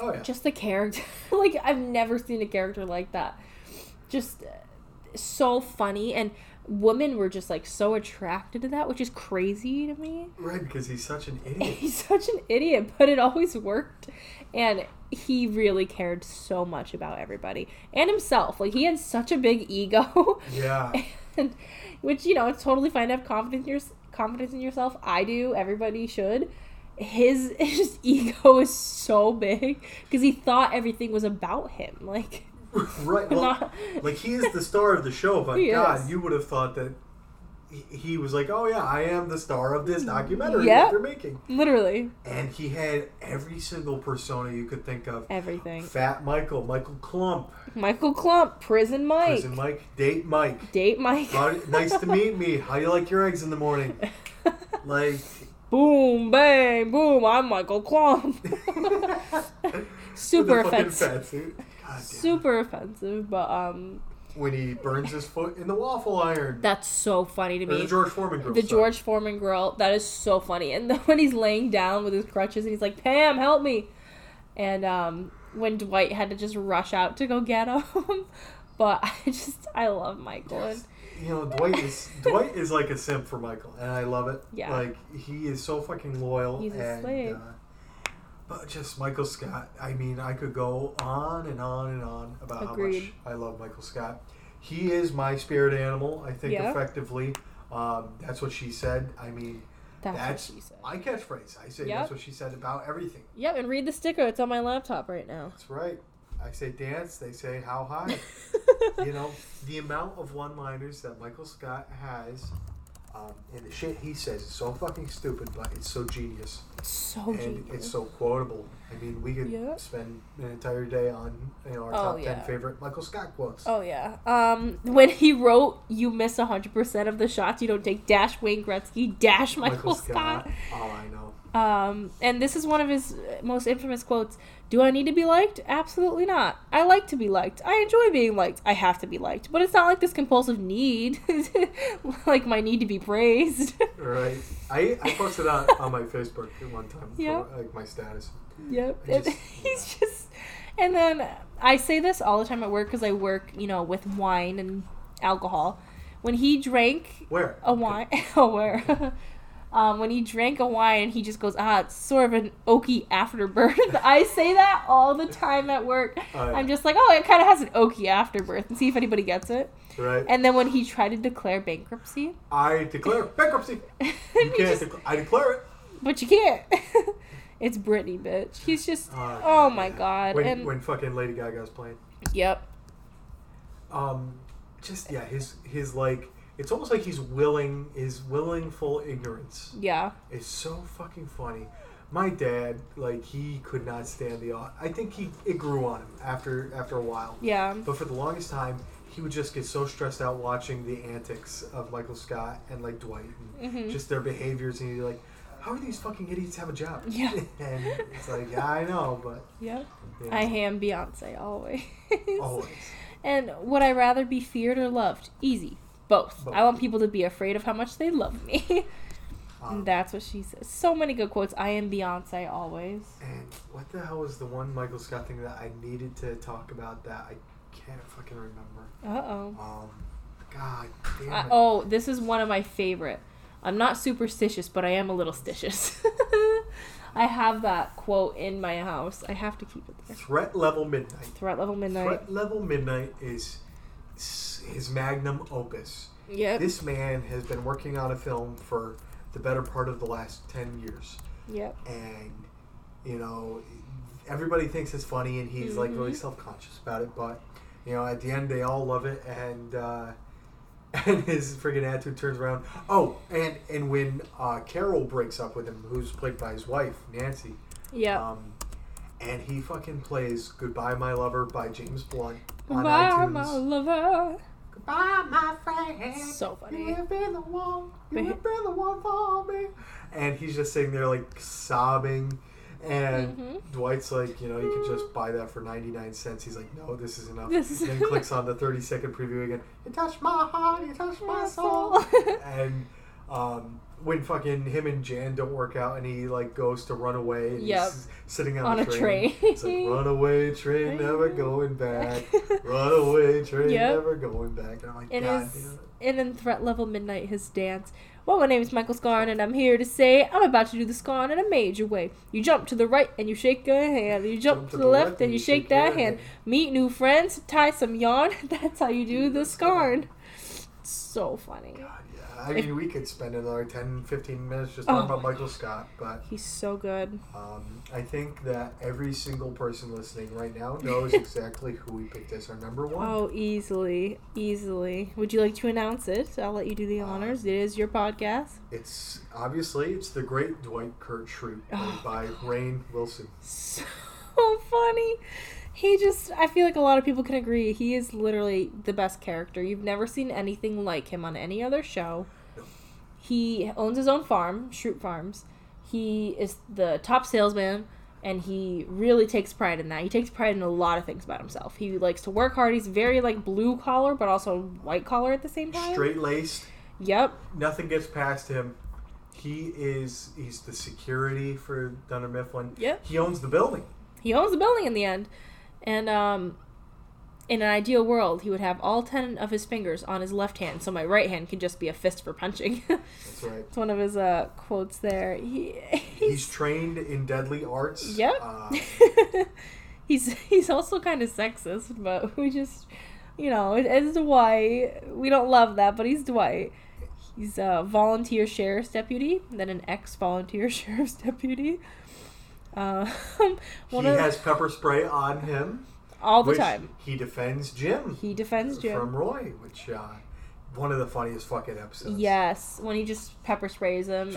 Oh yeah. just the character like I've never seen a character like that. Just uh, so funny and women were just like so attracted to that, which is crazy to me. Right, because he's such an idiot. He's such an idiot, but it always worked. And he really cared so much about everybody and himself. Like he had such a big ego. yeah. and which you know it's totally fine to have confidence in your confidence in yourself i do everybody should his his ego is so big because he thought everything was about him like right. Well, not like he is the star of the show, but He God, is. you would have thought that he- was like, "Oh yeah, I am the star of this documentary Yep. that they're making," literally and he had every single persona you could think of. everything Fat Michael, Michael Klump, michael Klump prison mike Prison Mike, Date Mike. date mike nice to meet me. How you like your eggs in the morning? Like boom, bang, boom. I'm Michael Klump. Super With the fucking offensive. Super offensive, but um, When he burns his foot in the waffle iron. that's so funny to Or the me. George Foreman grill. The sorry. George Foreman grill, that is so funny. And then when he's laying down with his crutches and he's like, Pam, help me. And um, when Dwight had to just rush out to go get him. but I just, I love Michael. And You know, Dwight is Dwight is like a simp for Michael, and I love it. Yeah. Like he is so fucking loyal. He's a and, slave. Uh, but just Michael Scott. I mean, I could go on and on and on about how much I love Michael Scott. He is my spirit animal. I think Yeah. effectively. Um, that's what she said. I mean, that's, that's, what she said. my catchphrase. I say Yep. that's what she said about everything. Yep, and read the sticker. It's on my laptop right now. That's right. I say dance. They say how high. you know, the amount of one-liners that Michael Scott has, um, and the shit he says is so fucking stupid, but it's so genius so genius and genius. it's so quotable. I mean, we could Yeah. spend an entire day on you know our Oh, top yeah. ten favorite Michael Scott quotes. Oh yeah. Um, when he wrote, "You miss hundred percent of the shots you don't take." Dash Wayne Gretzky. Dash Michael, Scott. Oh, I know. Um, and this is one of his most infamous quotes. Do I need to be liked? Absolutely not. I like to be liked. I enjoy being liked. I have to be liked. But it's not like this compulsive need, like my need to be praised. Right. I, I posted on on my Facebook at one time Yeah. for like my status. Yep. Just- he's just. And then I say this all the time at work because I work, you know, with wine and alcohol. When he drank Where? a wine, oh where? Um, when he drank a wine, he just goes, ah, it's sort of an oaky afterbirth. I say that all the time at work. Oh. I'm just like, oh, it kind of has an oaky afterbirth, and see if anybody gets it. Right. And then when he tried to declare bankruptcy, I declare bankruptcy. You can't. just- I declare it. but you can't. it's Britney, bitch. He's just, Oh, oh my god. When, and when fucking Lady Gaga's playing. yep, um just yeah his his like it's almost like he's willing his willingful ignorance yeah, is so fucking funny my dad like he could not stand the au- i think he it grew on him after after a while yeah, but for the longest time he would just get so stressed out watching the antics of michael scott and like dwight and Mhm. just their behaviors and he'd be like how are these fucking idiots have a job Yeah. and it's like yeah i know but yeah, you I am Beyonce always. always And would I rather be feared or loved? Easy. Both. Both. I want people to be afraid of how much they love me. um, and that's what she says. So many good quotes. I am Beyonce always. And what the hell was the one Michael Scott thing that I needed to talk about that I can't fucking remember? Uh oh. Um, God damn Uh, it. oh, this is one of my favorite. I'm not superstitious, but I am a little stitious. I have that quote in my house. I have to keep it there. Threat level midnight. Threat level midnight. Threat level midnight is his magnum opus. Yep. This man has been working on a film for the better part of the last ten years, Yep. and you know everybody thinks it's funny, and he's like really Mhm. self conscious about it. But you know, at the end, they all love it, and uh, and his friggin' attitude turns around. Oh, and and when uh, Carol breaks up with him, who's played by his wife Nancy, Yeah. um, and he fucking plays "Goodbye, My Lover" by James Blunt on Bye, iTunes. my lover. Goodbye, my friend. So funny. You have been the one. You have been the one for me. And he's just sitting there like sobbing. And Mhm. Dwight's like, you know, you could just buy that for 99 cents. He's like, no, this is enough. This is- then clicks on the 30 second preview again. You touched my heart, you touched my My soul. soul. and um, when fucking him and Jan don't work out and he like goes to run away and Yep. he's sitting on, On the a train. train. It's like, runaway train, never going back. Runaway train, Yep. never going back. And I'm like, And God his, damn it. and in Threat Level Midnight, his dance. Well, my name is Michael Scarn, and I'm here to say I'm about to do the Scarn in a major way. You jump to the right and you shake a hand. You jump, to the left and you shake that hand. Meet new friends, tie some yarn. That's how you do the Scarn. So funny. God, I If- mean, we could spend another 10, 15 minutes just talking Oh about Michael Scott, but He's so good. um, I think that every single person listening right now knows exactly who we picked as our number one. Oh, easily, easily. Would you like to announce it? I'll let you do the honors. It is your podcast. It's obviously it's the great Dwight Kurt Schrute, Oh, by Rainn Wilson. So funny. He just, I feel like a lot of people can agree. He is literally the best character. You've never seen anything like him on any other show. He owns his own farm, Schrute Farms. he is the top salesman and he really takes pride in that. He takes pride in a lot of things about himself. He likes to work hard. He's very like blue collar but also white collar at the same time. Straight laced. Yep. Nothing gets past him. He is he's the security for Dunder Mifflin. Yep. He owns the building. He owns the building in the end. And um in an ideal world, he would have all 10 of his fingers on his left hand, so my right hand can just be a fist for punching. That's right. it's one of his uh, quotes there. He, He's trained in deadly arts. Yep. Uh, he's he's also kind of sexist, but we just, you know, it- it's Dwight. We don't love that, but he's Dwight. He's a volunteer sheriff's deputy, then an ex-volunteer sheriff's deputy. Uh, he of has pepper spray on him. All the which time. He defends Jim. He defends Jim. from Roy, which uh, one of the funniest fucking episodes. Yes, when he just pepper sprays him.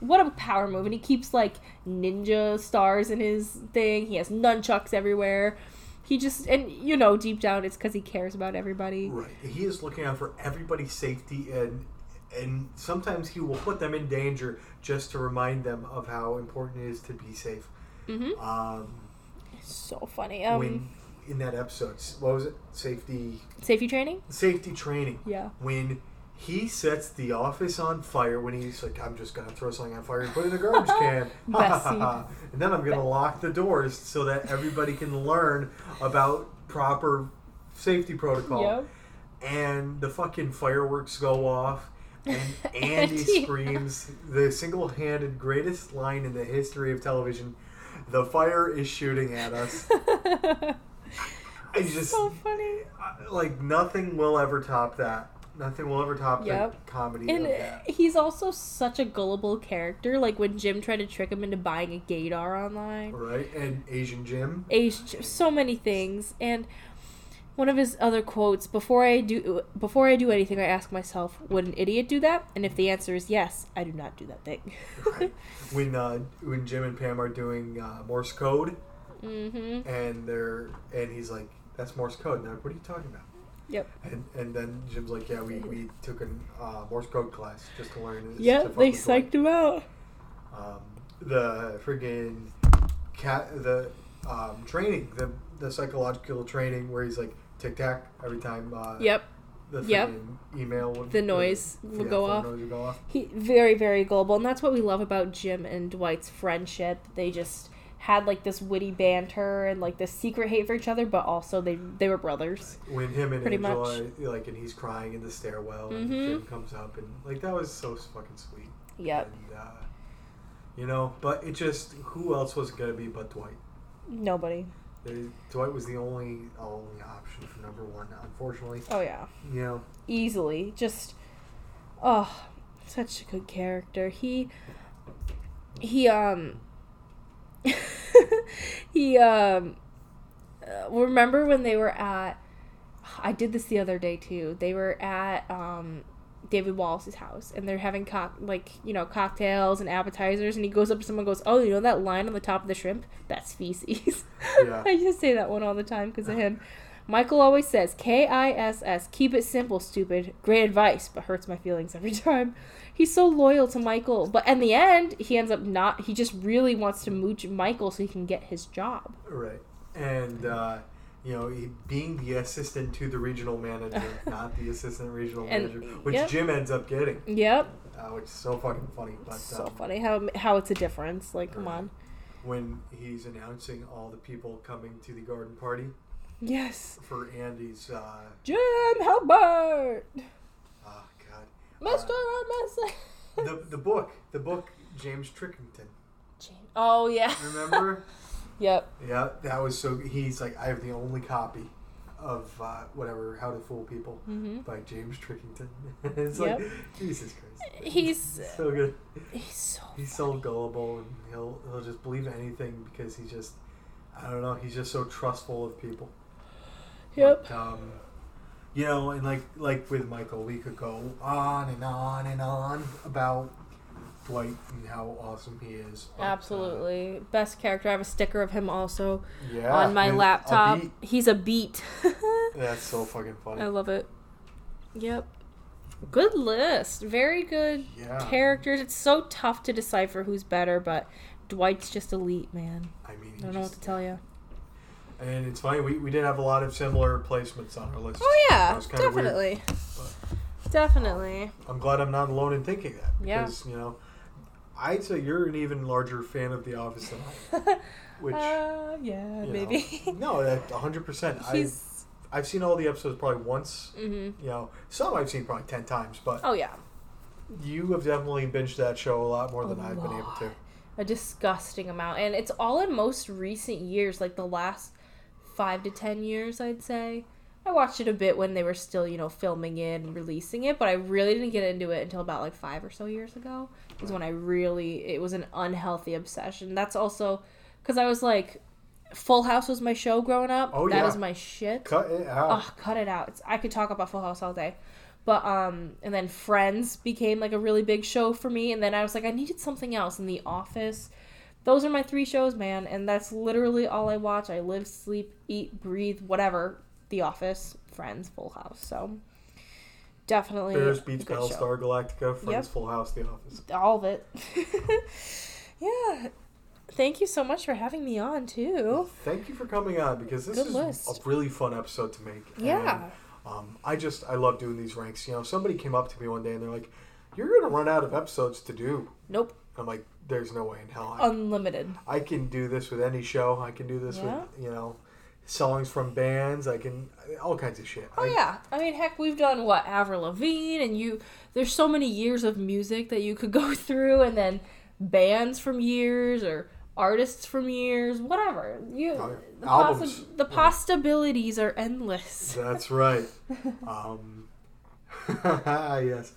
What a power move. And he keeps like ninja stars in his thing. He has nunchucks everywhere. He just, and you know, deep down it's because he cares about everybody. Right. He is looking out for everybody's safety and and sometimes he will put them in danger just to remind them of how important it is to be safe. hmm Um, So funny. Um, when in that episode, what was it? Safety safety training? safety training. Yeah. When he sets the office on fire, when he's like, "I'm just gonna throw something on fire and put it in a garbage can," and then I'm gonna lock the doors so that everybody can learn about proper safety protocol. Yep. And the fucking fireworks go off, and Andy Andy. screams the single-handed greatest line in the history of television: "The fire is shooting at us." I just so funny. like nothing will ever top that. Nothing will ever top Yep. the comedy And of that. he's also such a gullible character. Like when Jim tried to trick him into buying a gaydar online. Right? And Asian Jim. Ace, so many things. And one of his other quotes: "Before I do, before I do anything, I ask myself, would an idiot do that? And if the answer is yes, I do not do that thing." When uh, when Jim and Pam are doing uh, Morse code mm-hmm. and they're and he's like, That's Morse code. And they're like, What are you talking about? Yep. And and then Jim's like, Yeah, we, we took a uh, Morse code class just to learn Yep. They psyched him out. um, the friggin' cat the um, training the the psychological training where he's like tic tac every time uh, Yep. the Yep. email would, The noise would, would yeah, go off. noise would go off. He very very global, and that's what we love about Jim and Dwight's friendship. They just had like this witty banter and like this secret hate for each other, but also they they were brothers. when him and Pretty Angela like and he's crying in the stairwell and Mhm. Jim comes up and like that was so fucking sweet Yep. and uh, you know but it just who else was it gonna be but Dwight Nobody. They- Dwight was the only only option for number one unfortunately Oh yeah. you know easily. Just oh, such a good character. He he um he um uh, remember when they were at I did this the other day too. They were at um David Wallace's house and they're having cock like, you know, cocktails and appetizers and he goes up to someone and goes, "Oh, you know that line on the top of the shrimp? That's feces." Yeah. I just say that one all the time because of him. Michael always says K I S S. Keep it simple, stupid. Great advice, but hurts my feelings every time. He's so loyal to Michael, but in the end, he ends up not. He just really wants to mooch Michael so he can get his job. Right. And, uh, you know, being the assistant to the regional manager, not the assistant regional And- manager, which yep. Jim ends up getting, Yep, uh, which is so fucking funny. But so um, funny how how it's a difference. Like, come on. when he's announcing all the people coming to the garden party Yes, for Andy's, uh, Jim Halpert, oh god, Mister and Mrs. the the book, the book, James Trickington. Jim. Oh yeah. Remember? Yep. yeah, that was so. He's like, I have the only copy of uh, whatever How to Fool People hmm by James Trickington. it's Yep. like Jesus Christ. He's so good. he's so He's so gullible, and he'll he'll just believe anything because he just I don't know. He's just so trustful of people. Yep. But, um, you know, and like like with Michael, we could go on and on and on about Dwight and how awesome he is. But, uh, Absolutely. Best character. I have a sticker of him also yeah, on my with a laptop. He's a beat. That's so fucking funny. I love it. Yep. Good list. Very good Yeah. characters. It's so tough to decipher who's better, but Dwight's just elite, man. I mean, I don't know what to tell you. And it's funny, we, we did have a lot of similar placements on our list. Oh yeah, kinda weird. definitely. Definitely. I'm glad I'm not alone in thinking that. Yeah. Because, you know, I'd say you're an even larger fan of The Office than I am. Which, uh, yeah, maybe. know, no, that 100%. I've, I've seen all the episodes probably once. hmm You know, some I've seen probably 10 times, but Oh yeah, you have definitely binged that show a lot more than A I've been able to. a disgusting amount, and it's all in most recent years, like the last five to ten years, I'd say. I watched it a bit when they were still, you know, filming it and releasing it, but I really didn't get into it until about like five or so years ago. Is when I really it was an unhealthy obsession. That's also because I was like, Full House was my show growing up. Oh, That yeah. is my shit. Cut it out. Oh, cut it out. It's, I could talk about Full House all day. But um and then Friends became like a really big show for me and then I was like I needed something else in The Office. Those are my three shows, man, and that's literally all I watch. I live, sleep, eat, breathe, whatever. The Office, Friends, Full House. So definitely Bears Beach, beats good show. Battlestar Galactica, Friends, Yep. Full House, The Office. All of it. yeah. Thank you so much for having me on too. Thank you for coming on because this Good is list. a really fun episode to make. And, Yeah. um, I just I love doing these ranks. You know, somebody came up to me one day and they're like, "You're gonna run out of episodes to do." Nope. I'm like, "There's no way in hell I, Unlimited. I can do this with any show. I can do this Yeah. with you know, songs from bands. I can all kinds of shit." Oh I, yeah, I mean, heck, we've done what Avril Lavigne, and you. There's so many years of music that you could go through, and then bands from years or artists from years, whatever. You Oh, the, albums. possi- the possibilities are endless. That's right. um, yes.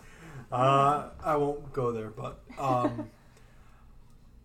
Uh, I won't go there, but um,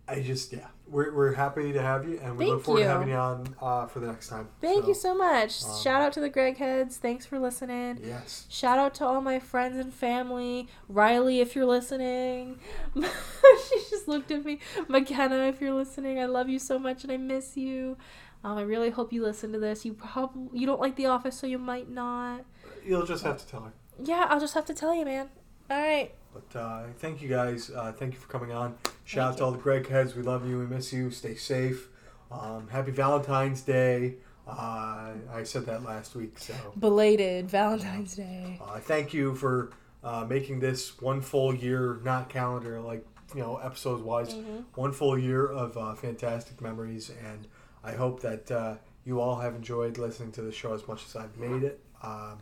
I just yeah, we're, we're happy to have you, and we look forward you. to having you on uh, for the next time. Thank you so much. um, Shout out to the Greg Heads. Thanks for listening. Yes. Shout out to all my friends and family. Riley, if you're listening. she just looked at me. McKenna, if you're listening, I love you so much and I miss you. Um, I really hope you listen to this. You probably you don't like The Office, so you might not. You'll just have to tell her. Yeah, I'll just have to tell you, man. All right. But uh, thank you guys. Uh, thank you for coming on. Shout out Thank to all the Greg heads. We love you. We miss you. Stay safe. Um, happy Valentine's Day. Uh, I said that last week, so Belated Valentine's Day. uh, thank you for uh, making this one full year, not calendar, like you know, episodes wise, one full year of uh, fantastic memories. And I hope that uh, you all have enjoyed listening to the show as much as I've made it. Um,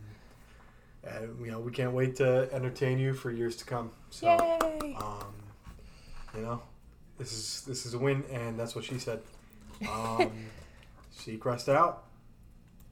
and you know, we can't wait to entertain you for years to come. So. Yay! Um, you know, this is this is a win, and that's what she said. Um, Seacrest out.